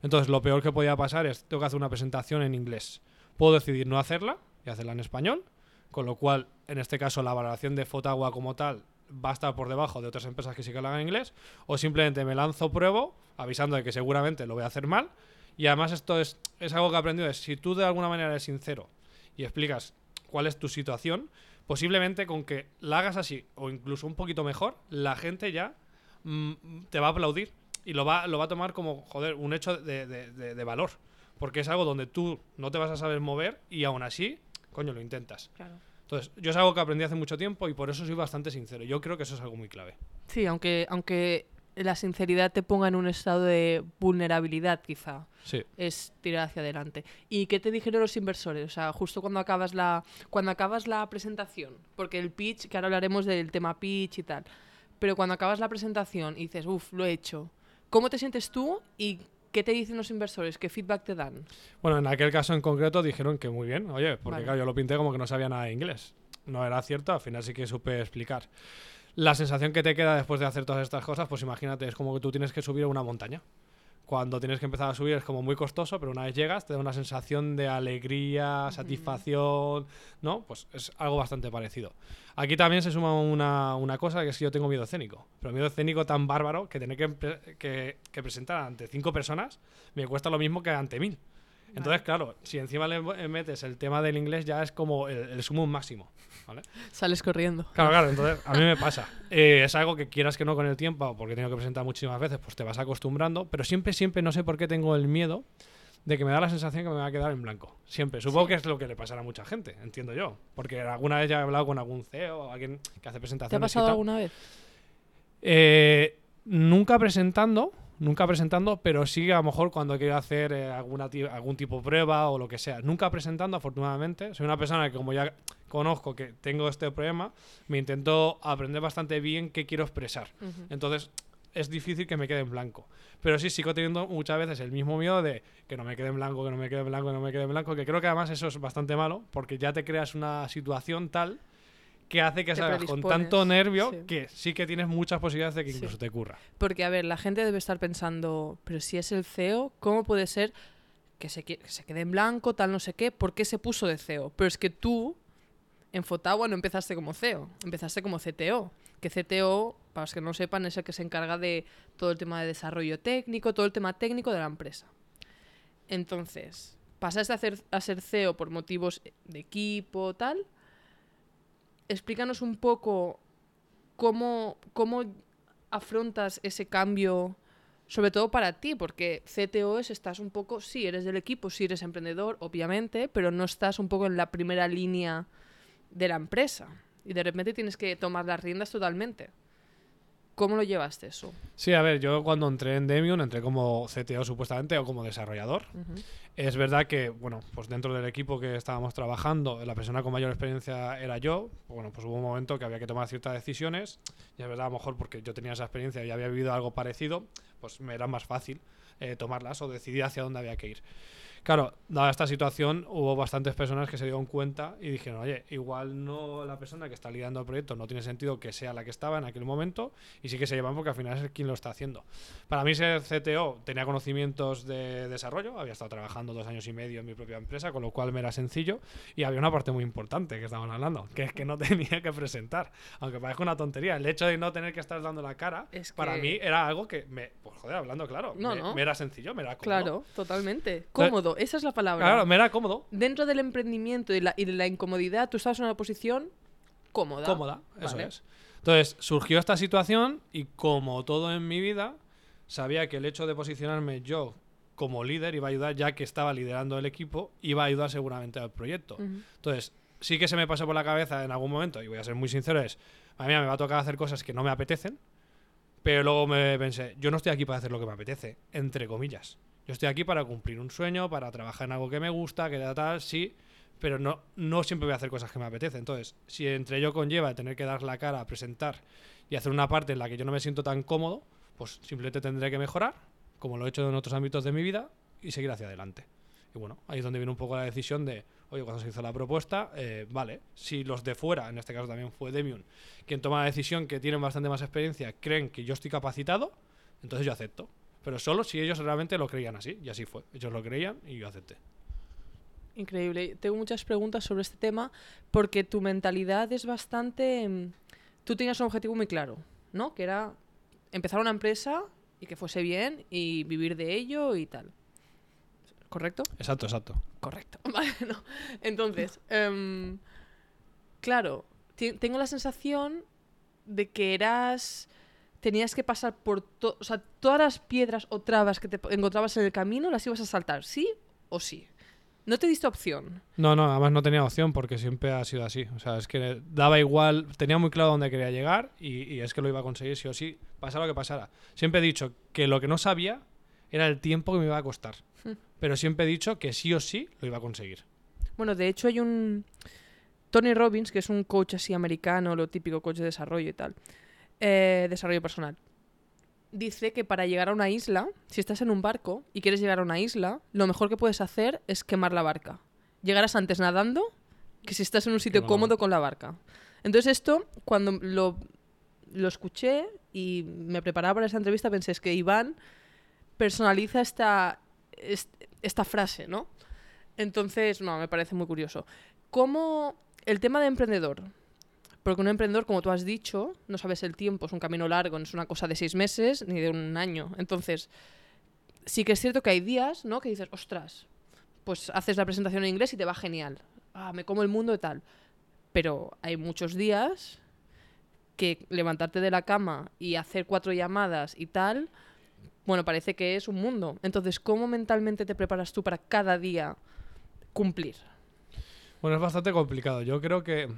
Entonces, lo peor que podía pasar es, tengo que hacer una presentación en inglés. Puedo decidir no hacerla y hacerla en español, con lo cual, en este caso, la valoración de Fotagua como tal va a estar por debajo de otras empresas que sí que lo hagan en inglés, o simplemente me lanzo pruebo, avisando de que seguramente lo voy a hacer mal, Y además esto es, es algo que he aprendido, si tú de alguna manera eres sincero y explicas cuál es tu situación, posiblemente con que la hagas así o incluso un poquito mejor, la gente ya mm, te va a aplaudir y lo va, lo va a tomar como, joder, un hecho de- de valor. Porque es algo donde tú no te vas a saber mover y aún así, coño, lo intentas. Claro. Entonces, yo es algo que aprendí hace mucho tiempo y por eso soy bastante sincero. Yo creo que eso es algo muy clave. Sí, aunque, aunque la sinceridad te ponga en un estado de vulnerabilidad, quizá. Sí. es tirar hacia adelante. ¿Y qué te dijeron los inversores? O sea, justo cuando acabas la cuando acabas la presentación, porque el pitch, que ahora hablaremos del tema pitch y tal, pero cuando acabas la presentación y dices, uff, lo he hecho, ¿cómo te sientes tú y qué te dicen los inversores? ¿Qué feedback te dan? Bueno, en aquel caso en concreto dijeron que muy bien, oye, porque Vale. claro, yo lo pinté como que no sabía nada de inglés. No era cierto, al final sí que supe explicar. La sensación que te queda después de hacer todas estas cosas, pues imagínate, es como que tú tienes que subir a una montaña. Cuando tienes que empezar a subir es como muy costoso, pero una vez llegas te da una sensación de alegría, satisfacción, ¿no? Pues es algo bastante parecido. Aquí también se suma una, una cosa, que es que yo tengo miedo escénico. Pero miedo escénico tan bárbaro que tener que, que presentar ante cinco personas me cuesta lo mismo que ante mil. Entonces, claro, si encima le metes el tema del inglés ya es como el, el sumum máximo, ¿vale? Sales corriendo. Claro, claro, entonces a mí me pasa. Eh, es algo que quieras que no con el tiempo, porque he tenido que presentar muchísimas veces, pues te vas acostumbrando, pero siempre, siempre, no sé por qué tengo el miedo de que me da la sensación que me va a quedar en blanco. Siempre. Supongo que es lo que le pasará a mucha gente, entiendo yo. Porque alguna vez ya he hablado con algún CEO o alguien que hace presentaciones. ¿Te ha y pasado tal. alguna vez? Eh, nunca presentando, nunca presentando, pero sí a lo mejor cuando quiero hacer eh, alguna algún tipo de prueba o lo que sea. Nunca presentando, afortunadamente. Soy una persona que como ya conozco que tengo este problema, me intento aprender bastante bien qué quiero expresar. Entonces es difícil que me quede en blanco. Pero sí, sigo teniendo muchas veces el mismo miedo de que no me quede en blanco, que no me quede en blanco, que no me quede en blanco, que creo que además eso es bastante malo, porque ya te creas una situación tal que hace que salgas con tanto nervio sí. que sí que tienes muchas posibilidades de que Sí. incluso te ocurra. Porque, a ver, la gente debe estar pensando, pero si es el CEO, ¿cómo puede ser que se, que se quede en blanco, tal no sé qué? ¿Por qué se puso de CEO? Pero es que tú, en Fotagua, no empezaste como CEO, empezaste como CTO. Que CTO, para los que no sepan, es el que se encarga de todo el tema de desarrollo técnico, todo el tema técnico de la empresa. Entonces, pasaste a, hacer, a ser CEO por motivos de equipo, tal. Explícanos un poco cómo, cómo afrontas ese cambio, sobre todo para ti, porque CTO es, estás un poco, sí, eres del equipo, sí eres emprendedor, obviamente, pero no estás un poco en la primera línea de la empresa. Y de repente tienes que tomar las riendas totalmente. ¿Cómo lo llevaste eso? Sí, a ver, yo cuando entré en Demium entré como CTO supuestamente o como desarrollador. Es verdad que, bueno, pues dentro del equipo que estábamos trabajando, la persona con mayor experiencia era yo. Bueno, pues hubo un momento que había que tomar ciertas decisiones. Y es verdad, a lo mejor porque yo tenía esa experiencia y había vivido algo parecido, pues me era más fácil eh, tomarlas o decidir hacia dónde había que ir. Claro, dada esta situación, hubo bastantes personas que se dieron cuenta y dijeron, oye, igual no la persona que está liderando el proyecto no tiene sentido que sea la que estaba en aquel momento y sí que se llevan porque al final es quien lo está haciendo. Para mí ser CTO tenía conocimientos de desarrollo, había estado trabajando dos años y medio en mi propia empresa, con lo cual me era sencillo y había una parte muy importante que estaban hablando, que es que no tenía que presentar, aunque parezca una tontería. El hecho de no tener que estar dando la cara, Es para que- mí era algo que me, pues joder, hablando claro, No, me, no. me era sencillo, me era cómodo. Claro, totalmente. Cómodo, esa es la palabra. Claro, me era cómodo. Dentro del emprendimiento y, la, y de la incomodidad, tú estabas en una posición cómoda. Cómoda, eso Vale. es. Entonces, surgió esta situación y como todo en mi vida, sabía que el hecho de posicionarme yo como líder iba a ayudar, ya que estaba liderando el equipo, iba a ayudar seguramente al proyecto. Entonces, sí que se me pasó por la cabeza en algún momento, y voy a ser muy sincero, es, a mí me va a tocar hacer cosas que no me apetecen, pero luego me pensé, yo no estoy aquí para hacer lo que me apetece, entre comillas. Yo estoy aquí para cumplir un sueño, para trabajar en algo que me gusta, que da tal, sí, pero no, no siempre voy a hacer cosas que me apetecen. Entonces, si entre ello conlleva tener que dar la cara, presentar y hacer una parte en la que yo no me siento tan cómodo, pues simplemente tendré que mejorar, como lo he hecho en otros ámbitos de mi vida, y seguir hacia adelante. Y bueno, ahí es donde viene un poco la decisión de, oye, cuando se hizo la propuesta, eh, vale, si los de fuera, en este caso también fue Demiun, quien toma la decisión, que tienen bastante más experiencia, creen que yo estoy capacitado, entonces yo acepto. Pero solo si ellos realmente lo creían así, y así fue. Ellos lo creían y yo acepté. Increíble. Tengo muchas preguntas sobre este tema porque tu mentalidad es bastante... mm, Tú tenías un objetivo muy claro, ¿no? Que era empezar una empresa y que fuese bien y vivir de ello y tal. ¿correcto? Exacto, exacto. Correcto. Vale, no. Entonces, em, claro, tengo la sensación de que eras. Tenías que pasar por to- o sea, todas las piedras o trabas que te encontrabas en el camino las ibas a saltar, ¿sí o sí? No te diste opción. No, no, además no tenía opción porque siempre ha sido así. O sea, es que daba igual, tenía muy claro dónde quería llegar y, y es que lo iba a conseguir sí o sí, pasara lo que pasara. Siempre he dicho que lo que no sabía era el tiempo que me iba a costar. Hmm. Pero siempre he dicho que sí o sí lo iba a conseguir. Bueno, de hecho hay un Tony Robbins, que es un coach así americano, lo típico coach de desarrollo y tal, eh, desarrollo personal. Dice que para llegar a una isla, si estás en un barco y quieres llegar a una isla, lo mejor que puedes hacer es quemar la barca. Llegarás antes nadando que si estás en un sitio Qué cómodo con la barca. Entonces esto, cuando lo, lo escuché y me preparaba para esta entrevista, pensé es que Iván personaliza esta, est- esta frase, ¿no? Entonces, no, me parece muy curioso. ¿Cómo el tema de emprendedor? Porque un emprendedor, como tú has dicho, no sabes el tiempo, es un camino largo, no es una cosa de seis meses ni de un año. Entonces, sí que es cierto que hay días, ¿no? Que dices, ostras, pues haces la presentación en inglés y te va genial. Ah, me como el mundo y tal. Pero hay muchos días que levantarte de la cama y hacer cuatro llamadas y tal, bueno, parece que es un mundo. Entonces, ¿cómo mentalmente te preparas tú para cada día cumplir? Bueno, es bastante complicado. Yo creo que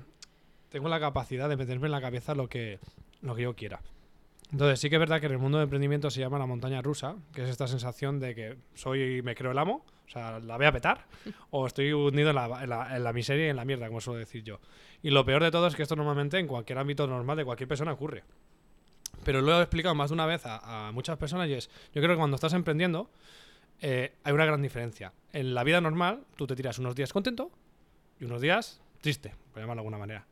tengo la capacidad de meterme en la cabeza lo que, lo que yo quiera. Entonces, sí que es verdad que en el mundo de emprendimiento se llama la montaña rusa, que es esta sensación de que soy, me creo el amo, o sea, la voy a petar, o estoy hundido en la, en la- en la miseria y en la mierda, como suelo decir yo. Y lo peor de todo es que esto normalmente en cualquier ámbito normal de cualquier persona ocurre. Pero lo he explicado más de una vez a, a muchas personas y es, yo creo que cuando estás emprendiendo eh, hay una gran diferencia. En la vida normal tú te tiras unos días contento y unos días triste, por llamarlo de alguna manera.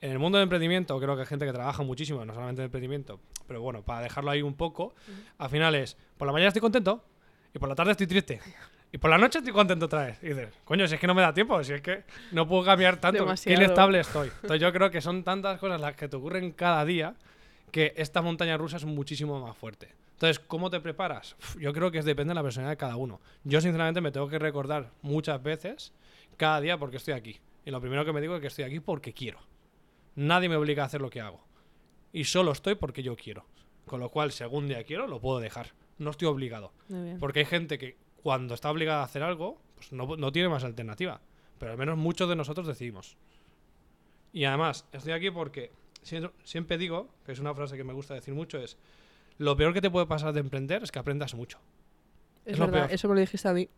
En el mundo del emprendimiento, creo que hay gente que trabaja muchísimo, no solamente en emprendimiento, pero bueno, para dejarlo ahí un poco, al final es, por la mañana estoy contento y por la tarde estoy triste. Y por la noche estoy contento otra vez. Y dices, coño, si es que no me da tiempo, si es que no puedo cambiar tanto, qué inestable estoy. Entonces yo creo que son tantas cosas las que te ocurren cada día que esta montaña rusa es muchísimo más fuerte. Entonces, ¿cómo te preparas? Uf, Yo creo que depende de la personalidad de cada uno. Yo, sinceramente, me tengo que recordar muchas veces, cada día, porque estoy aquí. Y lo primero que me digo es que estoy aquí porque quiero. Nadie me obliga a hacer lo que hago. Y solo estoy porque yo quiero. Con lo cual, si algún día quiero, lo puedo dejar. No estoy obligado. Porque hay gente que cuando está obligada a hacer algo, pues no, no tiene más alternativa. Pero al menos muchos de nosotros decidimos. Y además, estoy aquí porque siempre, digo, que es una frase que me gusta decir mucho, es lo peor que te puede pasar de emprender es que aprendas mucho. Es, es lo peor. eso me lo dijiste a mí.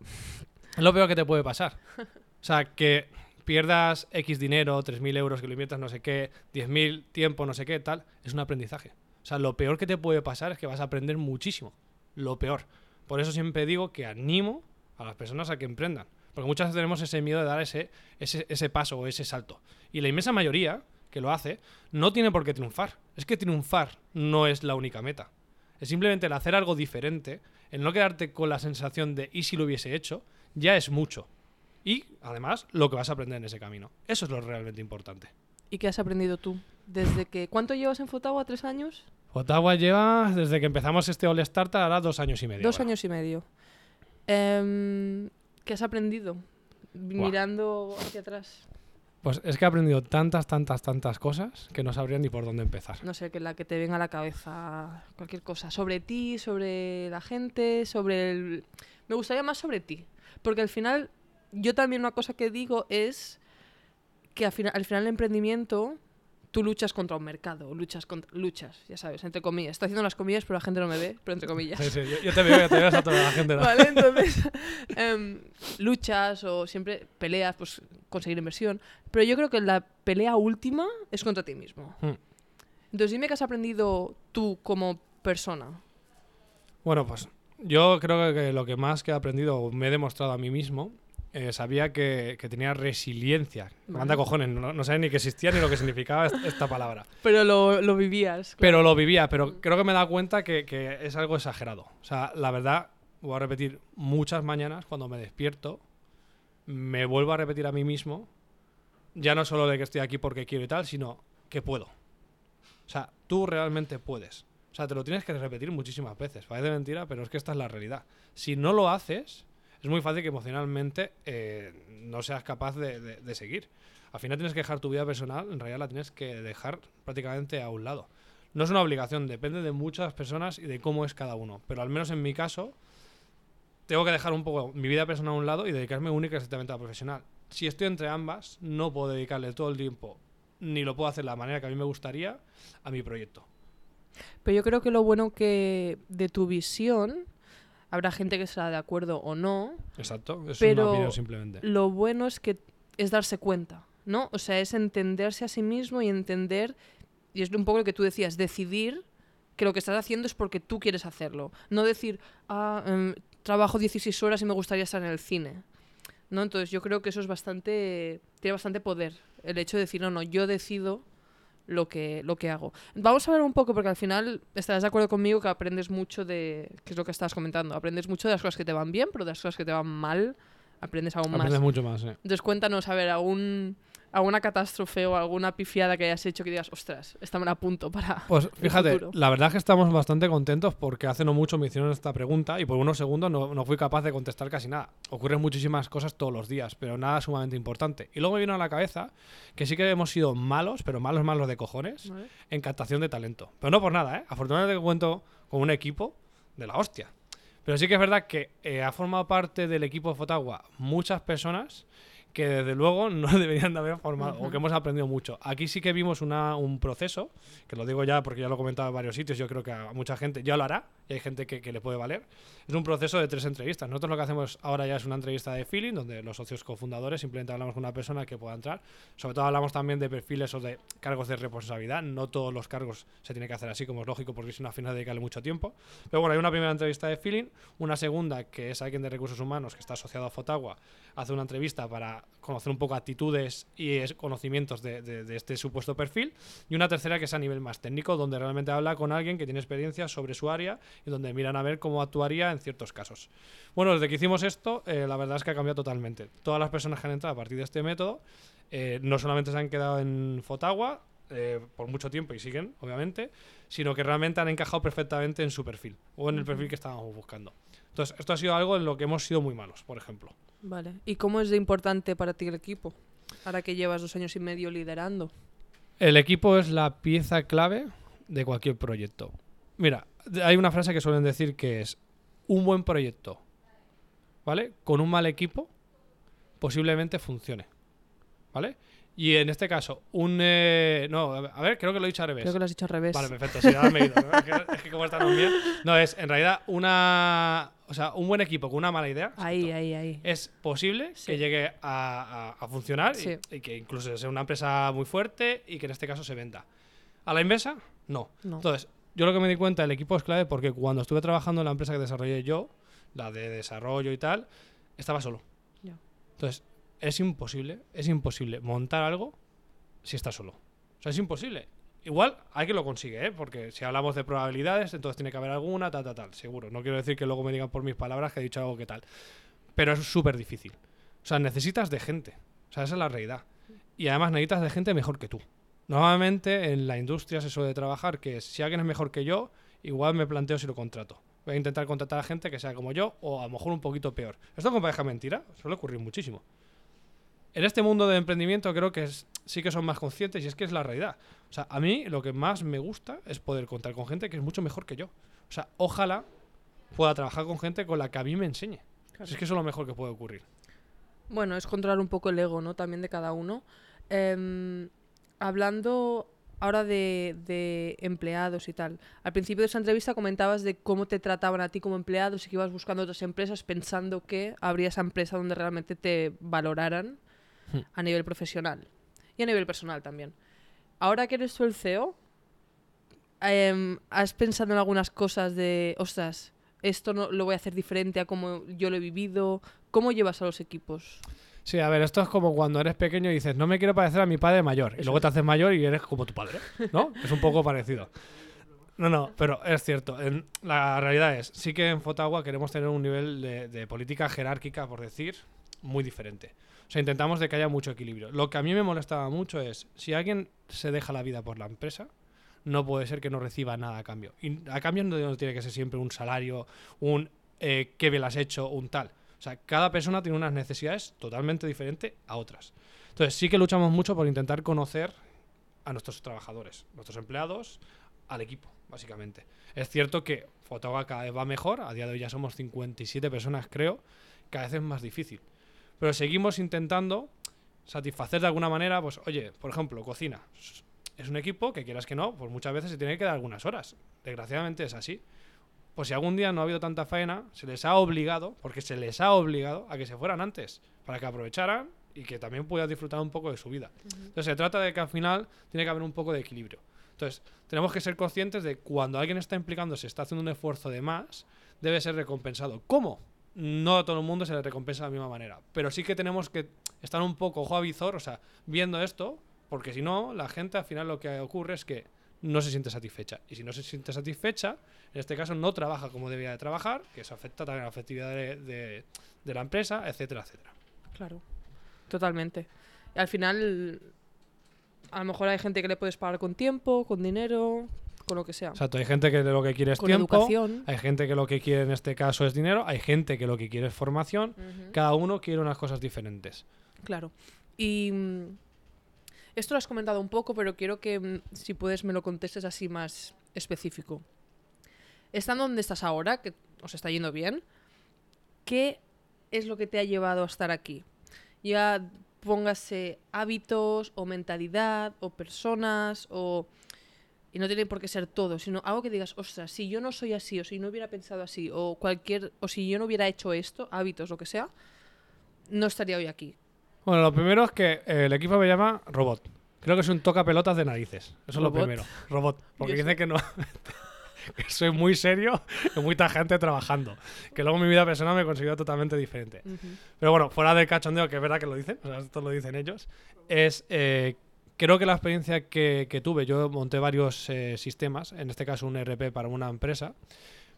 Es lo peor que te puede pasar. O sea, que pierdas X dinero, 3.000 euros, que lo inviertas no sé qué, 10.000 tiempo, no sé qué, tal, es un aprendizaje. O sea, lo peor que te puede pasar es que vas a aprender muchísimo. Lo peor. Por eso siempre digo que animo a las personas a que emprendan. Porque muchas veces tenemos ese miedo de dar ese, ese, ese paso o ese salto. Y la inmensa mayoría que lo hace no tiene por qué triunfar. Es que triunfar no es la única meta. Es simplemente el hacer algo diferente, el no quedarte con la sensación de ¿y si lo hubiese hecho? Ya es mucho. Y además, lo que vas a aprender en ese camino. Eso es lo realmente importante. ¿Y qué has aprendido tú? Desde que... ¿Cuánto llevas en Fotagua? ¿Tres años? Ottawa lleva, desde que empezamos este All Startup, ahora dos años y medio. Dos ahora. años y medio. Em, ¿Qué has aprendido? Mirando hacia atrás. Pues es que he aprendido tantas, tantas, tantas cosas que no sabría ni por dónde empezar. No sé, que la que te venga a la cabeza, cualquier cosa. Sobre ti, sobre la gente, sobre el... Me gustaría más sobre ti. Porque al final, yo también una cosa que digo es que al final, al final el emprendimiento, tú luchas contra un mercado, luchas, contra, luchas, ya sabes, entre comillas. Estoy haciendo las comillas, pero la gente no me ve, pero entre comillas. Sí, sí, yo, yo te veo, te veo a toda la gente. ¿no? Vale, entonces em, luchas o siempre peleas, pues conseguir inversión. Pero yo creo que la pelea última es contra ti mismo. Hmm. Entonces dime qué has aprendido tú como persona. Bueno, pues yo creo que lo que más que he aprendido, me he demostrado a mí mismo, eh, sabía que, que tenía resiliencia. Vale. Manda cojones, no, no sabía ni qué existía ni lo que significaba est- esta palabra. Pero lo, lo vivías. claro. Pero lo vivía, pero creo que me he dado cuenta que, que es algo exagerado. O sea, la verdad, voy a repetir muchas mañanas cuando me despierto, me vuelvo a repetir a mí mismo, ya no solo de que estoy aquí porque quiero y tal, sino que puedo. O sea, tú realmente puedes. O sea, te lo tienes que repetir muchísimas veces. Parece mentira, pero es que esta es la realidad. Si no lo haces, es muy fácil que emocionalmente eh, no seas capaz de, seguir. Al final tienes que dejar tu vida personal, en realidad la tienes que dejar prácticamente a un lado. No es una obligación, depende de muchas personas y de cómo es cada uno. Pero al menos en mi caso, tengo que dejar un poco mi vida personal a un lado y dedicarme única y exclusivamente a la profesional. Si estoy entre ambas, no puedo dedicarle todo el tiempo, ni lo puedo hacer de la manera que a mí me gustaría, a mi proyecto. Pero yo creo que lo bueno que de tu visión, habrá gente que estará de acuerdo o no, Exacto, es Pero- una opinión simplemente. lo bueno es que es darse cuenta, ¿no? O sea, es entenderse a sí mismo y entender, y es un poco lo que tú decías, decidir que lo que estás haciendo es porque tú quieres hacerlo. No decir, ah, em, trabajo 16 horas y me gustaría estar en el cine. ¿No? Entonces yo creo que eso es bastante, tiene bastante poder. El hecho de decir, no, no, yo decido lo que, lo que hago. Vamos a ver un poco, porque al final estarás de acuerdo conmigo que aprendes mucho de, que es lo que estabas comentando, aprendes mucho de las cosas que te van bien, pero de las cosas que te van mal, aprendes aún más. Aprendes mucho más, eh. Entonces cuéntanos, a ver, algún, alguna catástrofe o alguna pifiada que hayas hecho que digas, ostras, esta me la apunto para... Pues fíjate, futuro. la verdad es que estamos bastante contentos porque hace no mucho me hicieron esta pregunta y por unos segundos no, no fui capaz de contestar casi nada. Ocurren muchísimas cosas todos los días, pero nada sumamente importante. Y luego me vino a la cabeza que sí que hemos sido malos, pero malos, malos de cojones, ¿Vale? en captación de talento. Pero no por nada, ¿eh? Afortunadamente cuento con un equipo de la hostia. Pero sí que es verdad que eh, ha formado parte del equipo de Fotagua muchas personas que desde luego no deberían de haber formado o que hemos aprendido mucho. Aquí sí que vimos una, un proceso, que lo digo ya porque ya lo he comentado en varios sitios, yo creo que a mucha gente ya lo hará y hay gente que, que le puede valer. Es un proceso de tres entrevistas. Nosotros lo que hacemos ahora ya es una entrevista de feeling, donde los socios cofundadores simplemente hablamos con una persona que pueda entrar. Sobre todo hablamos también de perfiles o de cargos de responsabilidad. No todos los cargos se tienen que hacer así, como es lógico, porque no, al final dedicarle mucho tiempo. Pero bueno, hay una primera entrevista de feeling, una segunda que es alguien de recursos humanos que está asociado a Fotagua, hace una entrevista para conocer un poco actitudes y conocimientos de, de- de este supuesto perfil, y una tercera que es a nivel más técnico, donde realmente habla con alguien que tiene experiencia sobre su área y donde miran a ver cómo actuaría en ciertos casos. Bueno, desde que hicimos esto, eh, la verdad es que ha cambiado totalmente. Todas las personas que han entrado a partir de este método eh, no solamente se han quedado en Fotagua eh, por mucho tiempo y siguen, obviamente, sino que realmente han encajado perfectamente en su perfil o en el perfil que estábamos buscando. Entonces, esto ha sido algo en lo que hemos sido muy malos, por ejemplo. Vale. ¿Y cómo es de importante para ti el equipo? Ahora que llevas dos años y medio liderando. El equipo es la pieza clave de cualquier proyecto. Mira, hay una frase que suelen decir que es un buen proyecto, ¿vale? Con un mal equipo posiblemente funcione, ¿vale? Y en este caso, un... eh, no, a ver, creo que lo he dicho al revés. Creo que lo has dicho al revés. Vale, perfecto, sí, ahora me he ido. ¿no? Es, que, es que como estamos bien... No, es en realidad una... O sea, un buen equipo con una mala idea Ahí, ahí, ahí. es posible Sí. que llegue a, a- a funcionar y- Sí. y, que incluso sea una empresa muy fuerte y que en este caso se venda. A la inversa, no. No. Entonces, yo lo que me di cuenta, el equipo es clave porque cuando estuve trabajando en la empresa que desarrollé yo, la de desarrollo y tal, estaba solo. Ya. Entonces, es imposible, es imposible montar algo si estás solo. O sea, es imposible. Igual hay que lo consigue, ¿eh? Porque si hablamos de probabilidades, entonces tiene que haber alguna, tal, tal, tal, seguro. No quiero decir que luego me digan por mis palabras que he dicho algo que tal. Pero es súper difícil. O sea, necesitas de gente. O sea, esa es la realidad. Y además necesitas de gente mejor que tú. Normalmente en la industria se suele trabajar que si alguien es mejor que yo, igual me planteo si lo contrato. Voy a intentar contratar a gente que sea como yo o a lo mejor un poquito peor. Esto con pareja mentira suele ocurrir muchísimo. En este mundo de emprendimiento creo que es- sí que son más conscientes y es que es la realidad. O sea, a mí lo que más me gusta es poder contar con gente que es mucho mejor que yo. O sea, ojalá pueda trabajar con gente con la que a mí me enseñe. Claro. Si es que eso es lo mejor que puede ocurrir. Bueno, es controlar un poco el ego, ¿no? También de cada uno. Em, hablando ahora de, de empleados y tal. Al principio de esa entrevista comentabas de cómo te trataban a ti como empleado y que ibas buscando otras empresas pensando que habría esa empresa donde realmente te valoraran. A nivel profesional y a nivel personal también. Ahora que eres tú el CEO, em, ¿has pensado en algunas cosas de, ostras, esto no lo voy a hacer diferente a como yo lo he vivido? ¿Cómo llevas a los equipos? Sí, a ver, esto es como cuando eres pequeño y dices, no me quiero parecer a mi padre mayor. Y Eso luego es. te haces mayor y eres como tu padre, ¿no? es un poco parecido. No, no, pero es cierto. En- la realidad es, sí que en Fotagua queremos tener un nivel de, de política jerárquica, por decir, muy diferente. Sea, intentamos de que haya mucho equilibrio. Lo que a mí me molestaba mucho es, si alguien se deja la vida por la empresa, no puede ser que no reciba nada a cambio. Y a cambio no, tiene que ser siempre un salario, un eh, qué bien has hecho, un tal. O sea, cada persona tiene unas necesidades totalmente diferentes a otras. Entonces, sí que luchamos mucho por intentar conocer a nuestros trabajadores, nuestros empleados, al equipo, básicamente. Es cierto que Fotoga cada vez va mejor, a día de hoy ya somos 57 personas, creo, cada vez es más difícil. Pero seguimos intentando satisfacer de alguna manera, pues, oye, por ejemplo, cocina. Es un equipo que quieras que no, pues muchas veces se tiene que dar algunas horas. Desgraciadamente es así. Pues si algún día no ha habido tanta faena, se les ha obligado, porque se les ha obligado a que se fueran antes, para que aprovecharan y que también puedan disfrutar un poco de su vida. Entonces se trata de que al final tiene que haber un poco de equilibrio. Entonces, tenemos que ser conscientes de cuando alguien está implicándose, está haciendo un esfuerzo de más, debe ser recompensado. ¿Cómo? No a todo el mundo se le recompensa de la misma manera, pero sí que tenemos que estar un poco ojo a visor, o sea, viendo esto, porque si no, la gente al final lo que ocurre es que no se siente satisfecha. Y si no se siente satisfecha, en este caso no trabaja como debía de trabajar, que eso afecta también a la efectividad de, la empresa, etcétera, etcétera. Claro, totalmente. Y al final, a lo mejor hay gente que le puedes pagar con tiempo, con dinero, con lo que sea. Exacto, hay gente que lo que quiere es con tiempo, educación. hay gente que lo que quiere en este caso es dinero, hay gente que lo que quiere es formación, cada uno quiere unas cosas diferentes. Claro. Y mm, esto lo has comentado un poco, pero quiero que mm, si puedes me lo contestes así más específico. Estando donde estás ahora, que os está yendo bien, ¿qué es lo que te ha llevado a estar aquí? Ya póngase hábitos o mentalidad o personas o... Y no tiene por qué ser todo, sino algo que digas, ostras, si yo no soy así, o si no hubiera pensado así, o cualquier, o si yo no hubiera hecho esto, hábitos, lo que sea, no estaría hoy aquí. Bueno, lo primero es que eh, el equipo me llama Robot. Creo que es un toca pelotas de narices. Eso es lo ¿Robot? primero. Robot. Porque dice que no. que soy muy serio y muy tajante trabajando. Que luego mi vida personal me considero totalmente diferente. Pero bueno, fuera del cachondeo, que es verdad que lo dicen, o sea, esto lo dicen ellos, es. eh, creo que la experiencia que, tuve, yo monté varios eh, sistemas, en este caso un ERP para una empresa,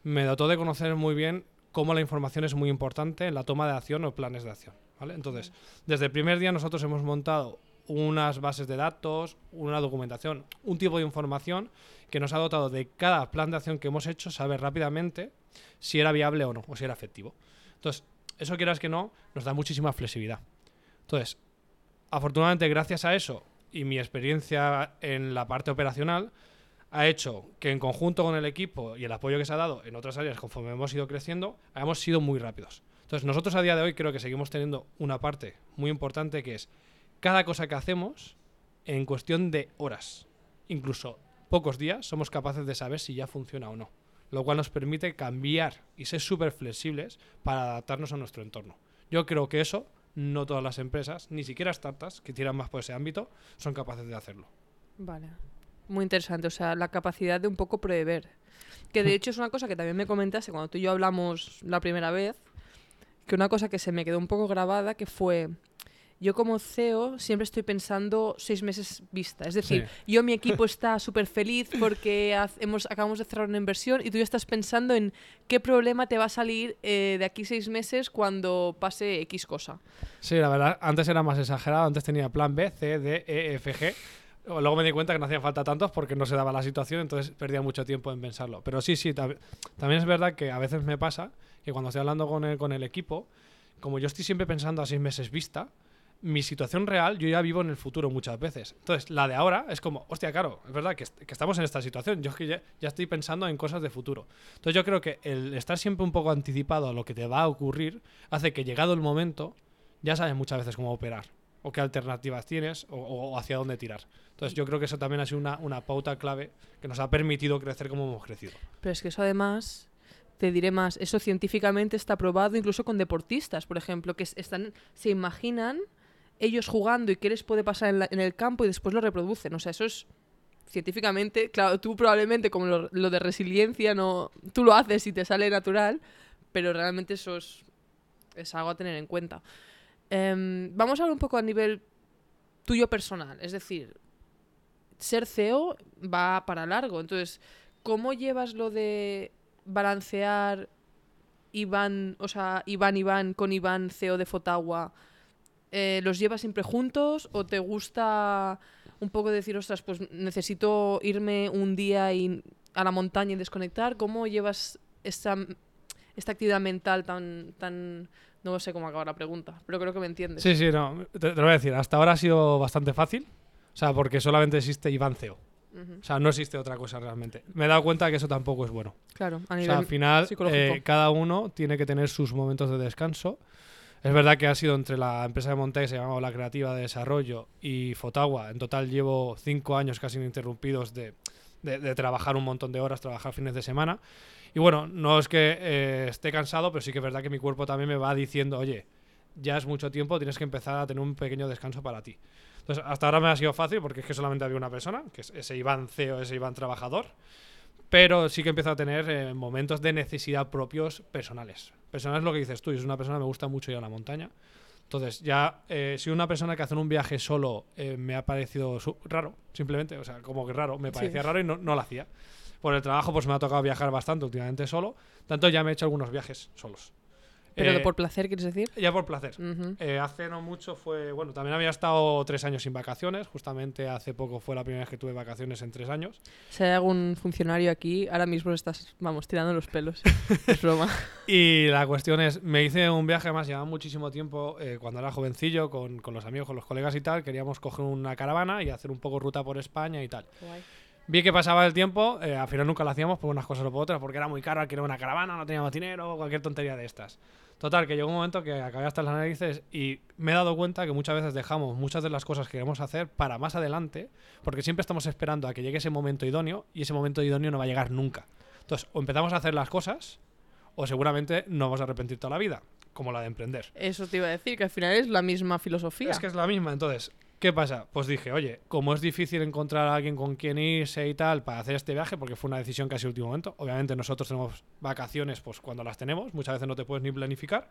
me dotó de conocer muy bien cómo la información es muy importante en la toma de acción o planes de acción. Entonces, desde el primer día nosotros hemos montado unas bases de datos, una documentación, un tipo de información que nos ha dotado de cada plan de acción que hemos hecho, saber rápidamente si era viable o no, o si era efectivo. Entonces, eso quieras que no, nos da muchísima flexibilidad. Entonces, afortunadamente, gracias a eso y mi experiencia en la parte operacional, ha hecho que en conjunto con el equipo y el apoyo que se ha dado en otras áreas conforme hemos ido creciendo, hemos sido muy rápidos. Entonces, nosotros a día de hoy creo que seguimos teniendo una parte muy importante que es cada cosa que hacemos en cuestión de horas, incluso pocos días, somos capaces de saber si ya funciona o no. Lo cual nos permite cambiar y ser súper flexibles para adaptarnos a nuestro entorno. Yo creo que eso no todas las empresas, ni siquiera startups que tiran más por ese ámbito, son capaces de hacerlo. Vale. Muy interesante, o sea, la capacidad de un poco prever. Que de hecho es una cosa que también me comentaste cuando tú y yo hablamos la primera vez, que una cosa que se me quedó un poco grabada, que fue, yo como CEO siempre estoy pensando seis meses vista. Es decir, yo mi equipo está súper feliz porque hemos, acabamos de cerrar una inversión y tú ya estás pensando en qué problema te va a salir eh, de aquí seis meses cuando pase X cosa. Sí, la verdad, antes era más exagerado, antes tenía plan B, C, D, E, F, G. Luego me di cuenta que no hacían falta tantos porque no se daba la situación, entonces perdía mucho tiempo en pensarlo. Pero sí, sí, también es verdad que a veces me pasa que cuando estoy hablando con el, con el equipo, como yo estoy siempre pensando a seis meses vista, mi situación real yo ya vivo en el futuro muchas veces. Entonces, la de ahora es como, hostia, claro, es verdad que, que estamos en esta situación. Yo es que ya, ya estoy pensando en cosas de futuro. Entonces, yo creo que el estar siempre un poco anticipado a lo que te va a ocurrir hace que llegado el momento ya sabes muchas veces cómo operar o qué alternativas tienes o, o hacia dónde tirar. Entonces yo creo que eso también ha sido una, una pauta clave que nos ha permitido crecer como hemos crecido. Pero es que eso además, te diré más, eso científicamente está probado incluso con deportistas, por ejemplo, que es- están, se imaginan ellos jugando y qué les puede pasar en, el campo y después lo reproducen. O sea, eso es científicamente, claro, tú probablemente como lo, lo de resiliencia, no, tú lo haces y te sale natural, pero realmente eso es, es algo a tener en cuenta. Em, vamos a hablar un poco a nivel tuyo personal, es decir, ser CEO va para largo, entonces, ¿cómo llevas lo de balancear Iván, o sea, Iván Iván con Iván CEO de Fotagua? Eh, ¿Los llevas siempre juntos o te gusta un poco decir, ostras, pues necesito irme un día y a la montaña y desconectar? ¿Cómo llevas esta, esta actividad mental tan, tan No sé cómo acaba la pregunta, pero creo que me entiendes. Sí, sí, no. Te, te lo voy a decir. Hasta ahora ha sido bastante fácil. O sea, porque solamente existe Iván CEO. O sea, no existe otra cosa realmente. Me he dado cuenta que eso tampoco es bueno. Claro, a O nivel sea, al final, eh, cada uno tiene que tener sus momentos de descanso. Es verdad que ha sido entre la empresa de montaje, se llamaba La Creativa de Desarrollo, y Fotagua. En total llevo cinco años casi ininterrumpidos de trabajar un montón de horas, trabajar fines de semana. Y bueno, no es que eh, esté cansado, pero sí que es verdad que mi cuerpo también me va diciendo, oye, ya es mucho tiempo, tienes que empezar a tener un pequeño descanso para ti. Entonces, hasta ahora me ha sido fácil porque es que solamente había una persona, que es ese Iván CEO, ese Iván trabajador. Pero sí que empiezo a tener eh, momentos de necesidad propios personales. Personal es lo que dices tú, yo soy una persona que me gusta mucho ir a la montaña. Entonces, ya, eh, si una persona que hace un viaje solo eh, me ha parecido raro, simplemente, o sea, como que raro, me Sí. parecía raro y no, no lo hacía. Por el trabajo, pues me ha tocado viajar bastante últimamente solo, tanto ya me he hecho algunos viajes solos. Pero de Eh, por placer, ¿quieres decir? Ya por placer. Eh, hace no mucho fue, bueno, también había estado tres años sin vacaciones, justamente hace poco fue la primera vez que tuve vacaciones en tres años. Si hay algún funcionario aquí, ahora mismo estás, vamos, tirando los pelos. es broma. Y la cuestión es, me hice un viaje, además llevaba muchísimo tiempo, eh, cuando era jovencillo, con, con los amigos, con los colegas y tal, queríamos coger una caravana y hacer un poco ruta por España y tal. Vi que pasaba el tiempo, al final nunca lo hacíamos por unas cosas o por otras, porque era muy caro alquilar una caravana, no teníamos dinero, cualquier tontería de estas. Total, que llegó un momento que acabé hasta las narices y me he dado cuenta que muchas veces dejamos muchas de las cosas que queremos hacer para más adelante, porque siempre estamos esperando a que llegue ese momento idóneo y ese momento idóneo no va a llegar nunca. Entonces, o empezamos a hacer las cosas, o seguramente no vamos a arrepentir toda la vida, como la de emprender. Eso te iba a decir, que al final es la misma filosofía. Es que es la misma, entonces, ¿qué pasa? Pues dije, oye, como es difícil encontrar a alguien con quien irse y tal para hacer este viaje, porque fue una decisión casi último momento, obviamente nosotros tenemos vacaciones pues cuando las tenemos, muchas veces no te puedes ni planificar,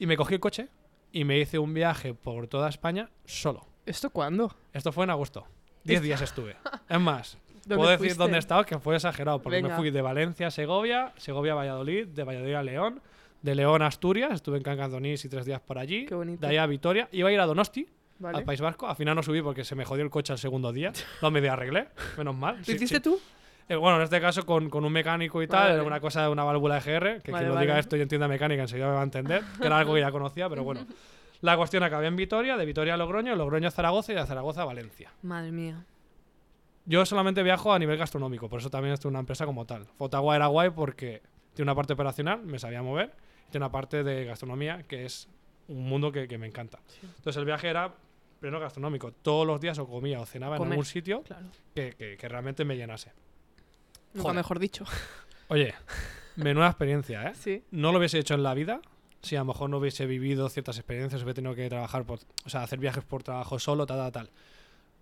y me cogí el coche y me hice un viaje por toda España solo. ¿Esto cuándo? Esto fue en agosto. Diez días estuve. Es más, ¿Dónde puedo decir fuiste? dónde he estado, que fue exagerado, porque me Venga. fui de Valencia a Segovia, Segovia a Valladolid, de Valladolid a León, de León a Asturias, estuve en Cancanzonís y tres días por allí, Qué bonito. de ahí a Vitoria, iba a ir a Donosti, ¿Vale? al País Vasco. Al final no subí porque se me jodió el coche al segundo día. Lo medio arreglé, menos mal. ¿Lo Sí, hiciste sí. tú? Eh, bueno, en este caso con, con un mecánico y tal, Vale. era una cosa de una válvula EGR, que Vale, quien lo diga esto y entienda mecánica enseguida me va a entender, que era algo que ya conocía, pero bueno. La cuestión acabé en Vitoria, de Vitoria a Logroño, de Logroño a Zaragoza y de Zaragoza a Valencia. Madre mía. Yo solamente viajo a nivel gastronómico, por eso también estoy en una empresa como tal. Fotagua era guay porque tiene una parte operacional, me sabía mover, y tiene una parte de gastronomía que es un mundo que, que me encanta. Entonces el viaje era pleno gastronómico. Todos los días o comía o cenaba en Comer. algún sitio Claro. que, que- que realmente me llenase. Nunca Joder. mejor dicho. Oye, menuda experiencia, ¿eh? Sí. No lo hubiese hecho en la vida si a lo mejor no hubiese vivido ciertas experiencias, hubiese tenido que trabajar por, o sea, hacer viajes por trabajo solo, tal, tal, tal.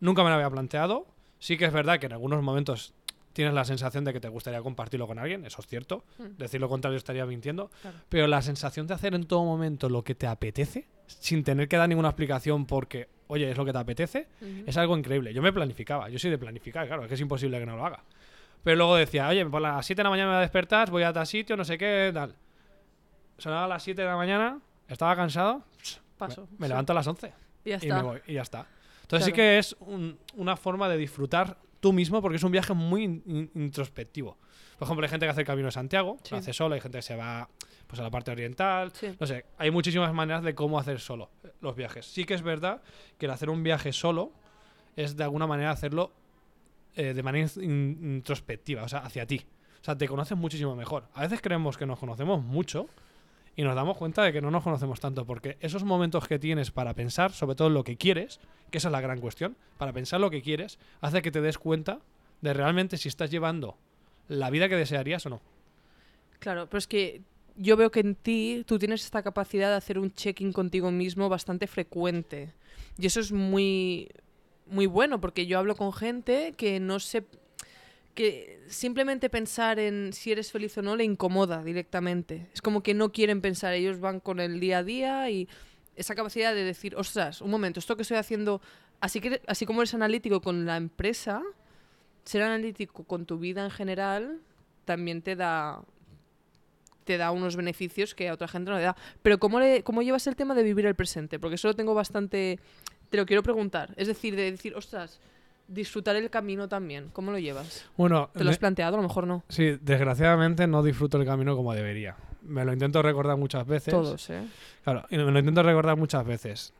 Nunca me lo había planteado. Sí que es verdad que en algunos momentos tienes la sensación de que te gustaría compartirlo con alguien, eso es cierto. Mm. Decir lo contrario estaría mintiendo. Claro. Pero la sensación de hacer en todo momento lo que te apetece, sin tener que dar ninguna explicación porque, oye, es lo que te apetece, es algo increíble. Yo me planificaba, yo soy de planificar, claro, es que es imposible que no lo haga. Pero luego decía, oye, por las 7 de la mañana me voy a despertar, voy a tal sitio, no sé qué, tal. Sonaba a las 7 de la mañana, estaba cansado, Paso. me, me sí. levanto a las 11 Y ya y está. me voy, y ya está. Entonces sí que es un- una forma de disfrutar tú mismo porque es un viaje muy in- in- introspectivo. Por ejemplo, hay gente que hace el Camino de Santiago, Sí. lo hace solo, hay gente que se va pues, a la parte oriental, Sí. no sé, hay muchísimas maneras de cómo hacer solo los viajes. Sí que es verdad que el hacer un viaje solo es de alguna manera hacerlo eh, de manera in- introspectiva, o sea, hacia ti. O sea, te conoces muchísimo mejor. A veces creemos que nos conocemos mucho y nos damos cuenta de que no nos conocemos tanto, porque esos momentos que tienes para pensar, sobre todo lo que quieres, que esa es la gran cuestión, para pensar lo que quieres, hace que te des cuenta de realmente si estás llevando la vida que desearías o no. Claro, pero es que yo veo que en ti tú tienes esta capacidad de hacer un check-in contigo mismo bastante frecuente. Y eso es muy, muy bueno, porque yo hablo con gente que no se... que simplemente pensar en si eres feliz o no le incomoda directamente. Es como que no quieren pensar, ellos van con el día a día y esa capacidad de decir, ostras, un momento, esto que estoy haciendo, así, que, así como eres analítico con la empresa, ser analítico con tu vida en general también te da te da unos beneficios que a otra gente no le da. Pero ¿cómo, le, cómo llevas el tema de vivir el presente? Porque eso lo tengo bastante... Te lo quiero preguntar. Es decir, de decir, ostras, disfrutar el camino también. ¿Cómo lo llevas? Bueno, ¿Te lo has planteado? A lo mejor no. Sí, desgraciadamente no disfruto el camino como debería. me lo intento recordar muchas veces. Todos, ¿eh? Claro, y me lo intento recordar muchas veces.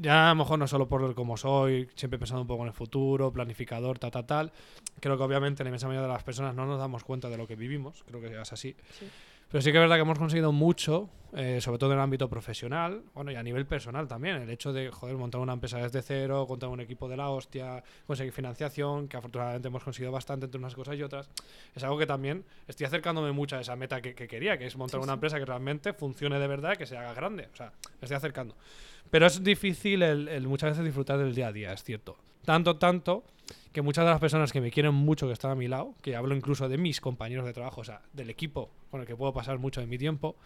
Ya a lo mejor no solo por cómo soy, siempre pensando un poco en el futuro, planificador, tal, tal, tal. Creo que obviamente la inmensa mayoría de las personas no nos damos cuenta de lo que vivimos, creo que es así. Sí. Pero sí que es verdad que hemos conseguido mucho, eh, sobre todo en el ámbito profesional, bueno, y a nivel personal también. El hecho de, joder, montar una empresa desde cero, contar un equipo de la hostia, conseguir financiación, que afortunadamente hemos conseguido bastante entre unas cosas y otras, es algo que también estoy acercándome mucho a esa meta que, que quería, que es montar Sí, una sí. empresa que realmente funcione de verdad, que se haga grande. O sea, me estoy acercando. Pero es difícil el, el muchas veces disfrutar del día a día, es cierto. Tanto, tanto, que muchas de las personas que me quieren mucho, que están a mi lado, que hablo incluso de mis compañeros de trabajo, o sea, del equipo con el que puedo pasar mucho de mi tiempo,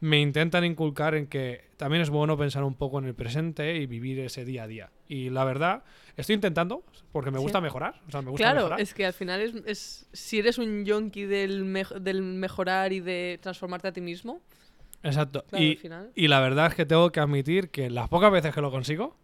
me intentan inculcar en que también es bueno pensar un poco en el presente y vivir ese día a día. Y la verdad, estoy intentando, porque me Sí. gusta mejorar. O sea, me gusta Claro, mejorar. es que al final es, es- si eres un yonki del, mej- del mejorar y de transformarte a ti mismo, Exacto. claro, y, y la verdad es que tengo que admitir que las pocas veces que lo consigo,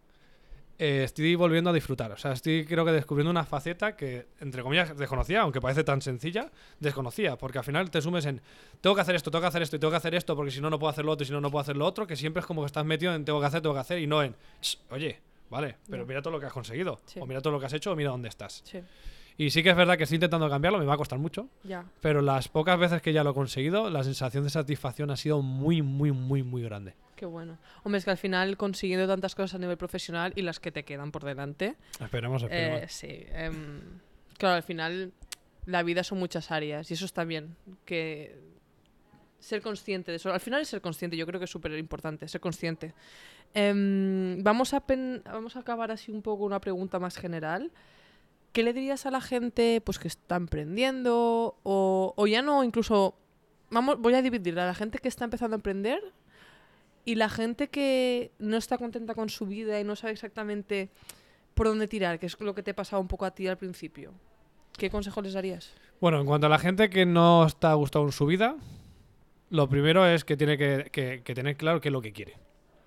eh, estoy volviendo a disfrutar. O sea, estoy creo que descubriendo una faceta que, entre comillas, desconocía, aunque parece tan sencilla, desconocía. Porque al final te sumes en, tengo que hacer esto, tengo que hacer esto y tengo que hacer esto, porque si no, no puedo hacer lo otro y si no, no puedo hacer lo otro, que siempre es como que estás metido en tengo que hacer, tengo que hacer y no en, "Ch, oye, vale, pero mira todo lo que has conseguido. Sí. O mira todo lo que has hecho o mira dónde estás. Sí, Y sí que es verdad que estoy intentando cambiarlo, me va a costar mucho. ya. Pero las pocas veces que ya lo he conseguido, la sensación de satisfacción ha sido muy, muy, muy, muy grande. Qué bueno. Hombre, es que al final consiguiendo tantas cosas a nivel profesional y las que te quedan por delante, Esperemos, esperemos. eh, sí. em, claro, al final la vida son muchas áreas y eso está bien. Que ser consciente de eso. Al final es ser consciente, yo creo que es súper importante, ser consciente. Em, vamos, a pen- vamos a acabar así un poco una pregunta más general. ¿Qué le dirías a la gente pues que está emprendiendo o, ya no incluso vamos voy a dividir a la gente que está empezando a emprender y la gente que no está contenta con su vida y no sabe exactamente por dónde tirar, que es lo que te pasaba un poco a ti al principio. ¿Qué consejo les darías? Bueno, en cuanto a la gente que no está gustado en su vida, lo primero es que tiene que tener claro qué es lo que quiere.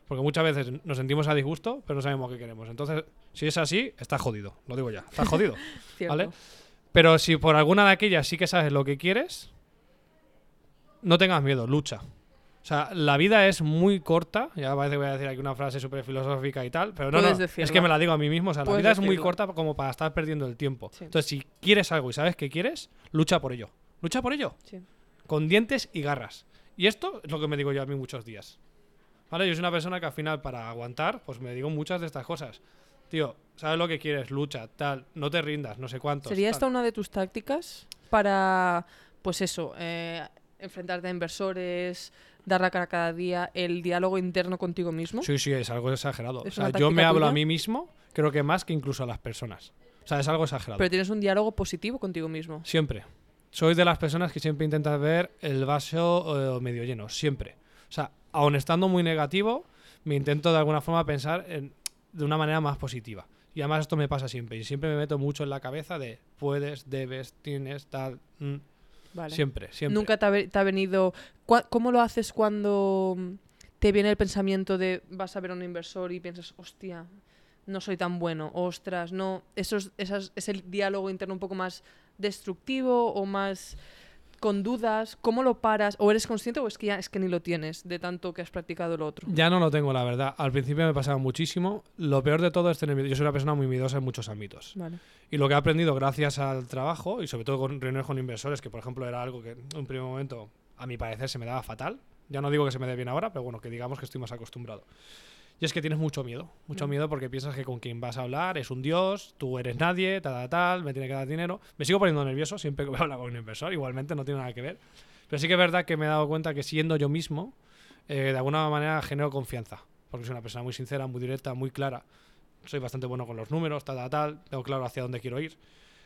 Porque muchas veces nos sentimos a disgusto, pero no sabemos qué queremos. Entonces, si es así, está jodido. Lo digo ya, está jodido. ¿Vale? Pero si por alguna de aquellas sí que sabes lo que quieres, no tengas miedo, lucha. O sea, la vida es muy corta. Ya parece que voy a decir aquí una frase súper filosófica y tal, pero no, no, es que me la digo a mí mismo. O sea, la vida es muy corta como para estar perdiendo el tiempo. Sí. Entonces, si quieres algo y sabes que quieres, lucha por ello. Lucha por ello. Sí. Con dientes y garras. Y esto es lo que me digo yo a mí muchos días. ¿Vale? Yo soy una persona que al final, para aguantar, pues me digo muchas de estas cosas. Tío, sabes lo que quieres, lucha, tal, no te rindas, no sé cuánto. ¿Sería esta una de tus tácticas para, pues eso, eh, enfrentarte a inversores, dar la cara cada día, el diálogo interno contigo mismo? Sí, sí, es algo exagerado. ¿Es o sea, una yo me hablo a mí mismo, creo que más que incluso a las personas. O sea, es algo exagerado. Pero tienes un diálogo positivo contigo mismo. Siempre. Soy de las personas que siempre intentan ver el vaso eh, medio lleno, siempre. O sea, aun estando muy negativo, me intento de alguna forma pensar en- de una manera más positiva. Y además esto me pasa siempre. Y siempre me meto mucho en la cabeza de puedes, debes, tienes, tal. mm, Vale. Siempre, siempre. Nunca te ha, ve- te ha venido... ¿Cómo lo haces cuando mm, te viene el pensamiento de vas a ver a un inversor y piensas, hostia, no soy tan bueno, ostras, no... Eso es, esas- es el diálogo interno un poco más destructivo o más con dudas. ¿Cómo lo paras? ¿O eres consciente o es que ya es que ni lo tienes de tanto que has practicado lo otro? Ya no lo tengo, la verdad. Al principio me pasaba muchísimo. Lo peor de todo es tener miedo. Yo soy una persona muy miedosa en muchos ámbitos. Vale. Y lo que he aprendido gracias al trabajo y sobre todo con reuniones con inversores, que por ejemplo era algo que en un primer momento, a mi parecer, se me daba fatal. Ya no digo que se me dé bien ahora, pero bueno, que digamos que estoy más acostumbrado. Y es que tienes mucho miedo, mucho Mm. miedo porque piensas que con quien vas a hablar es un dios, tú eres nadie, tal, tal, tal, me tiene que dar dinero. Me sigo poniendo nervioso siempre que voy a hablar con un inversor, igualmente no tiene nada que ver. Pero sí que es verdad que me he dado cuenta que siendo yo mismo, eh, de alguna manera genero confianza. Porque soy una persona muy sincera, muy directa, muy clara. Soy bastante bueno con los números, tal, tal, tal. Tengo claro hacia dónde quiero ir.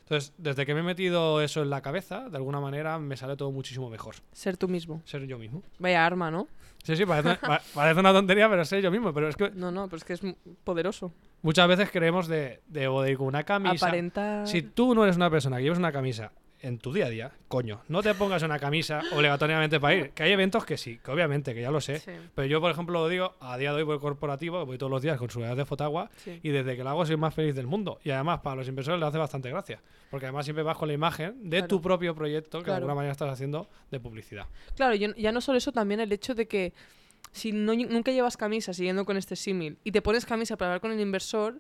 Entonces, desde que me he metido eso en la cabeza, de alguna manera me sale todo muchísimo mejor. Ser tú mismo. Ser yo mismo. Vaya arma, ¿no? Sí, sí, parece, pa- parece una tontería, pero ser yo mismo. Pero es que No, no, pero es que es poderoso. muchas veces creemos de, de, de una camisa. Aparenta... Si tú no eres una persona que llevas una camisa en tu día a día, coño, no te pongas una camisa obligatoriamente para ir. Que hay eventos que sí, que obviamente, que ya lo sé. Sí. Pero yo, por ejemplo, lo digo, a día de hoy voy corporativo, voy todos los días con su de Fotagua Sí. y desde que lo hago soy más feliz del mundo. Y además, para los inversores les hace bastante gracia. Porque además siempre vas con la imagen de Claro. tu propio proyecto que Claro. de alguna manera estás haciendo de publicidad. Claro, yo- ya no solo eso, también el hecho de que si no, nunca llevas camisa, siguiendo con este símil, y te pones camisa para hablar con el inversor,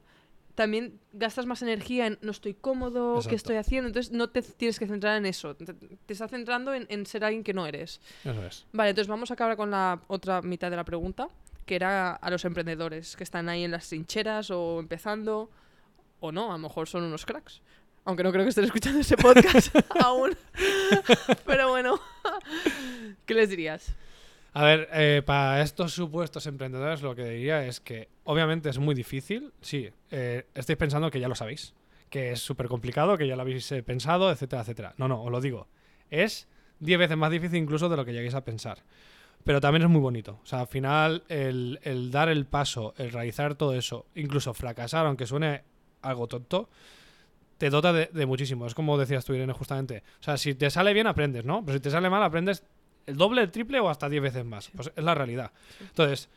también gastas más energía en no estoy cómodo, Exacto. qué estoy haciendo, entonces no te tienes que centrar en eso, te, te estás centrando en, en ser alguien que no eres. Eso es. Vale, entonces vamos a acabar con la otra mitad de la pregunta, que era a los emprendedores que están ahí en las trincheras o empezando, o no, a lo mejor son unos cracks. Aunque no creo que estén escuchando ese podcast aún. Pero bueno, ¿qué les dirías? A ver, eh, para estos supuestos emprendedores lo que diría es que obviamente es muy difícil. Sí, eh, estáis pensando que ya lo sabéis, que es súper complicado, que ya lo habéis eh, pensado, etcétera, etcétera. No, no, os lo digo. Es 10 veces más difícil incluso de lo que lleguéis a pensar. Pero también es muy bonito. O sea, al final el, dar el paso, el realizar todo eso, incluso fracasar, aunque suene algo tonto, te dota de, de muchísimo. Es como decías tú, Irene, justamente. O sea, si te sale bien, aprendes, ¿no? Pero si te sale mal, aprendes el doble, el triple o hasta 10 veces más. Pues es la realidad. Entonces,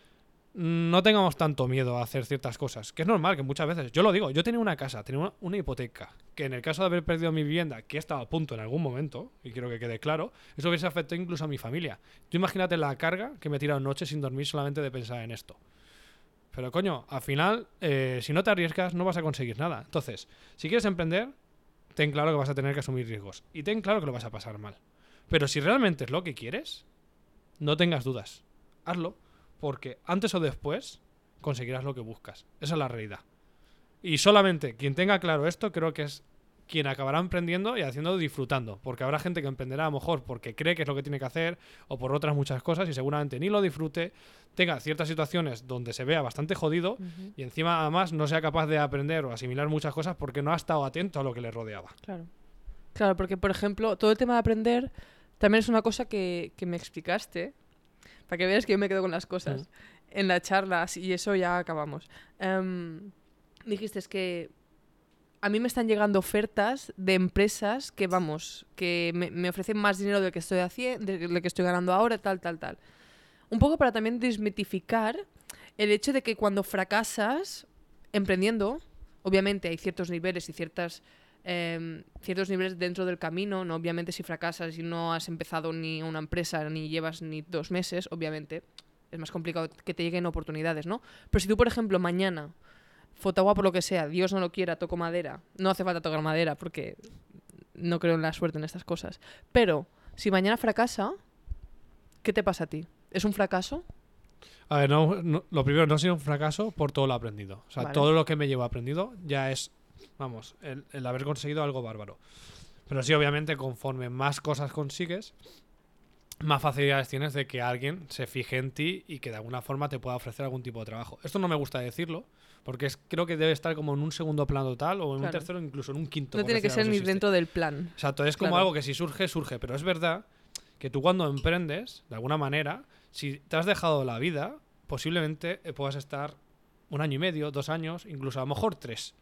no tengamos tanto miedo a hacer ciertas cosas. Que es normal que muchas veces, yo lo digo, yo tenía una casa, tenía una, una hipoteca, que en el caso de haber perdido mi vivienda, que he estado a punto en algún momento, y quiero que quede claro, eso hubiese afectado incluso a mi familia. Tú imagínate la carga que me he tirado noches sin dormir solamente de pensar en esto. Pero coño, al final, eh, si no te arriesgas, no vas a conseguir nada. Entonces, si quieres emprender, ten claro que vas a tener que asumir riesgos. Y ten claro que lo vas a pasar mal. Pero si realmente es lo que quieres, no tengas dudas. Hazlo, porque antes o después conseguirás lo que buscas. Esa es la realidad. Y solamente quien tenga claro esto, creo que es quien acabará emprendiendo y haciendo disfrutando. Porque habrá gente que emprenderá a lo mejor porque cree que es lo que tiene que hacer o por otras muchas cosas y seguramente ni lo disfrute, tenga ciertas situaciones donde se vea bastante jodido y encima además no sea capaz de aprender o asimilar muchas cosas porque no ha estado atento a lo que le rodeaba. Claro. Claro, porque por ejemplo, todo el tema de aprender también es una cosa que, que me explicaste, para que veas que yo me quedo con las cosas, en la charla, y eso ya acabamos. Em, dijiste es que a mí me están llegando ofertas de empresas que, vamos, que me, me ofrecen más dinero del que estoy haciendo, del que estoy ganando ahora, tal, tal, tal. Un poco para también desmitificar el hecho de que cuando fracasas emprendiendo, obviamente hay ciertos niveles y ciertas em, ciertos niveles dentro del camino, ¿no? Obviamente si fracasas y no has empezado ni una empresa ni llevas ni dos meses, obviamente es más complicado que te lleguen oportunidades, ¿no? Pero si tú, por ejemplo, mañana, Fotagua por lo que sea, Dios no lo quiera, toco madera, no hace falta tocar madera porque no creo en la suerte en estas cosas, pero si mañana fracasa, ¿qué te pasa a ti? ¿Es un fracaso? A ver, no, no- lo primero, no ha sido un fracaso por todo lo aprendido. O sea, Vale. todo lo que me llevo aprendido ya es, vamos, el, el haber conseguido algo bárbaro. Pero sí, obviamente, conforme más cosas consigues, más facilidades tienes de que alguien se fije en ti y que de alguna forma te pueda ofrecer algún tipo de trabajo. Esto no me gusta decirlo, porque es, creo que debe estar como en un segundo plano total o en un tercero, incluso en un quinto. No tiene que ser ni dentro del plan. Exacto, es como Claro. algo que si surge, surge. Pero es verdad que tú cuando emprendes, de alguna manera, si te has dejado la vida, posiblemente eh, puedas estar un año y medio, dos años, incluso a lo mejor tres.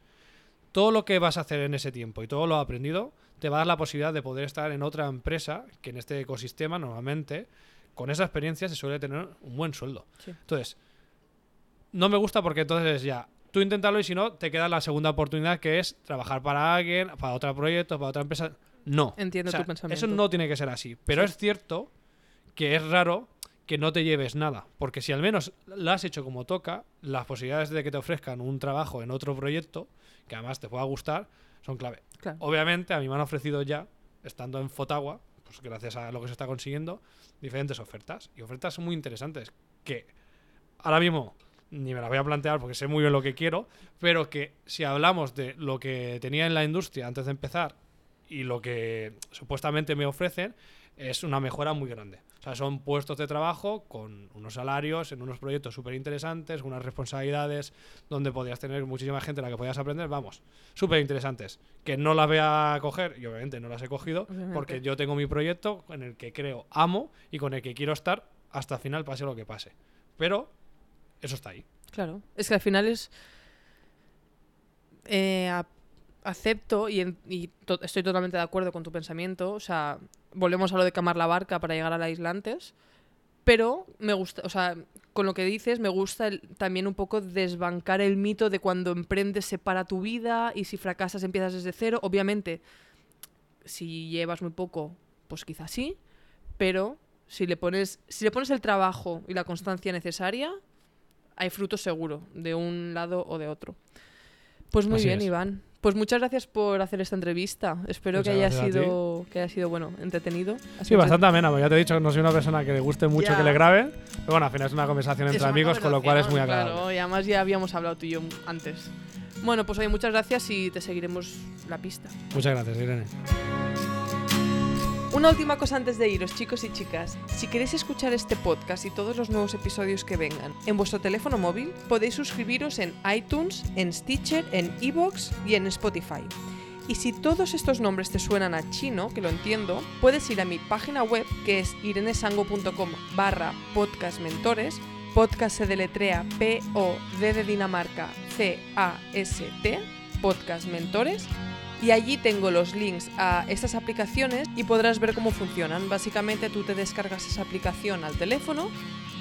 Todo lo que vas a hacer en ese tiempo y todo lo aprendido te va a dar la posibilidad de poder estar en otra empresa que en este ecosistema normalmente con esa experiencia se suele tener un buen sueldo. Sí. Entonces, no me gusta porque entonces ya, tú inténtalo y si no, te queda la segunda oportunidad que es trabajar para alguien, para otro proyecto, para otra empresa. No. Entiendo O sea, tu pensamiento. Eso no tiene que ser así. Pero Sí. es cierto que es raro que no te lleves nada. Porque si al menos lo has hecho como toca, las posibilidades de que te ofrezcan un trabajo en otro proyecto, que además te pueda gustar, son clave. Claro. Obviamente, a mí me han ofrecido ya, estando en Fotagua, pues gracias a lo que se está consiguiendo, diferentes ofertas. Y ofertas muy interesantes. Que ahora mismo ni me las voy a plantear porque sé muy bien lo que quiero, pero que si hablamos de lo que tenía en la industria antes de empezar y lo que supuestamente me ofrecen, es una mejora muy grande. O sea, son puestos de trabajo con unos salarios en unos proyectos súper interesantes, unas responsabilidades donde podías tener muchísima gente a la que podías aprender, vamos, súper interesantes. Que no las voy a coger, y obviamente no las he cogido, Obviamente. porque yo tengo mi proyecto en el que creo, amo y con el que quiero estar hasta el final, pase lo que pase. Pero eso está ahí. Claro. Es que al final es. eh, acepto y, en- y to- estoy totalmente de acuerdo con tu pensamiento. O sea, volvemos a lo de camar la barca para llegar a la isla antes. Pero me gusta, o sea, con lo que dices, me gusta el- también un poco desbancar el mito de cuando emprendes se para tu vida y si fracasas empiezas desde cero. Obviamente, si llevas muy poco, pues quizás sí, pero si le pones, si le pones el trabajo y la constancia necesaria, hay fruto seguro, de un lado o de otro. Pues muy Así bien, es. Iván. Pues muchas gracias por hacer esta entrevista. Espero Muchas que haya sido que haya sido bueno, entretenido. Sí, bastante amena, porque ya te he dicho que no soy una persona que le guste mucho Ya. que le grabe. Pero bueno, al final es una conversación entre Es amigos, con lo cual es muy agradable. Claro, y además ya habíamos hablado tú y yo antes. Bueno, pues oye, muchas gracias y te seguiremos la pista. Muchas gracias, Irene. Una última cosa antes de iros, chicos y chicas. Si queréis escuchar este podcast y todos los nuevos episodios que vengan en vuestro teléfono móvil, podéis suscribiros en iTunes, en Stitcher, en Evox y en Spotify. Y si todos estos nombres te suenan a chino, que lo entiendo, puedes ir a mi página web que es irenesango.com barra podcastmentores. Podcast se deletrea P-O-D de Dinamarca C-A-S-T, Podcast Mentores y allí tengo los links a estas aplicaciones y podrás ver cómo funcionan. Básicamente tú te descargas esa aplicación al teléfono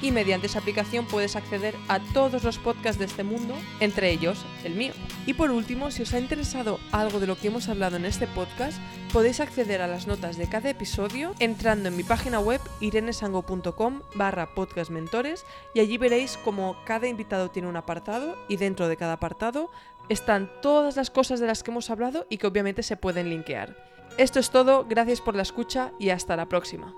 y mediante esa aplicación puedes acceder a todos los podcasts de este mundo, entre ellos el mío. Y por último, si os ha interesado algo de lo que hemos hablado en este podcast, podéis acceder a las notas de cada episodio entrando en mi página web irenesango.com barra podcastmentores y allí veréis como cada invitado tiene un apartado y dentro de cada apartado están todas las cosas de las que hemos hablado y que obviamente se pueden linkear. Esto es todo, gracias por la escucha y hasta la próxima.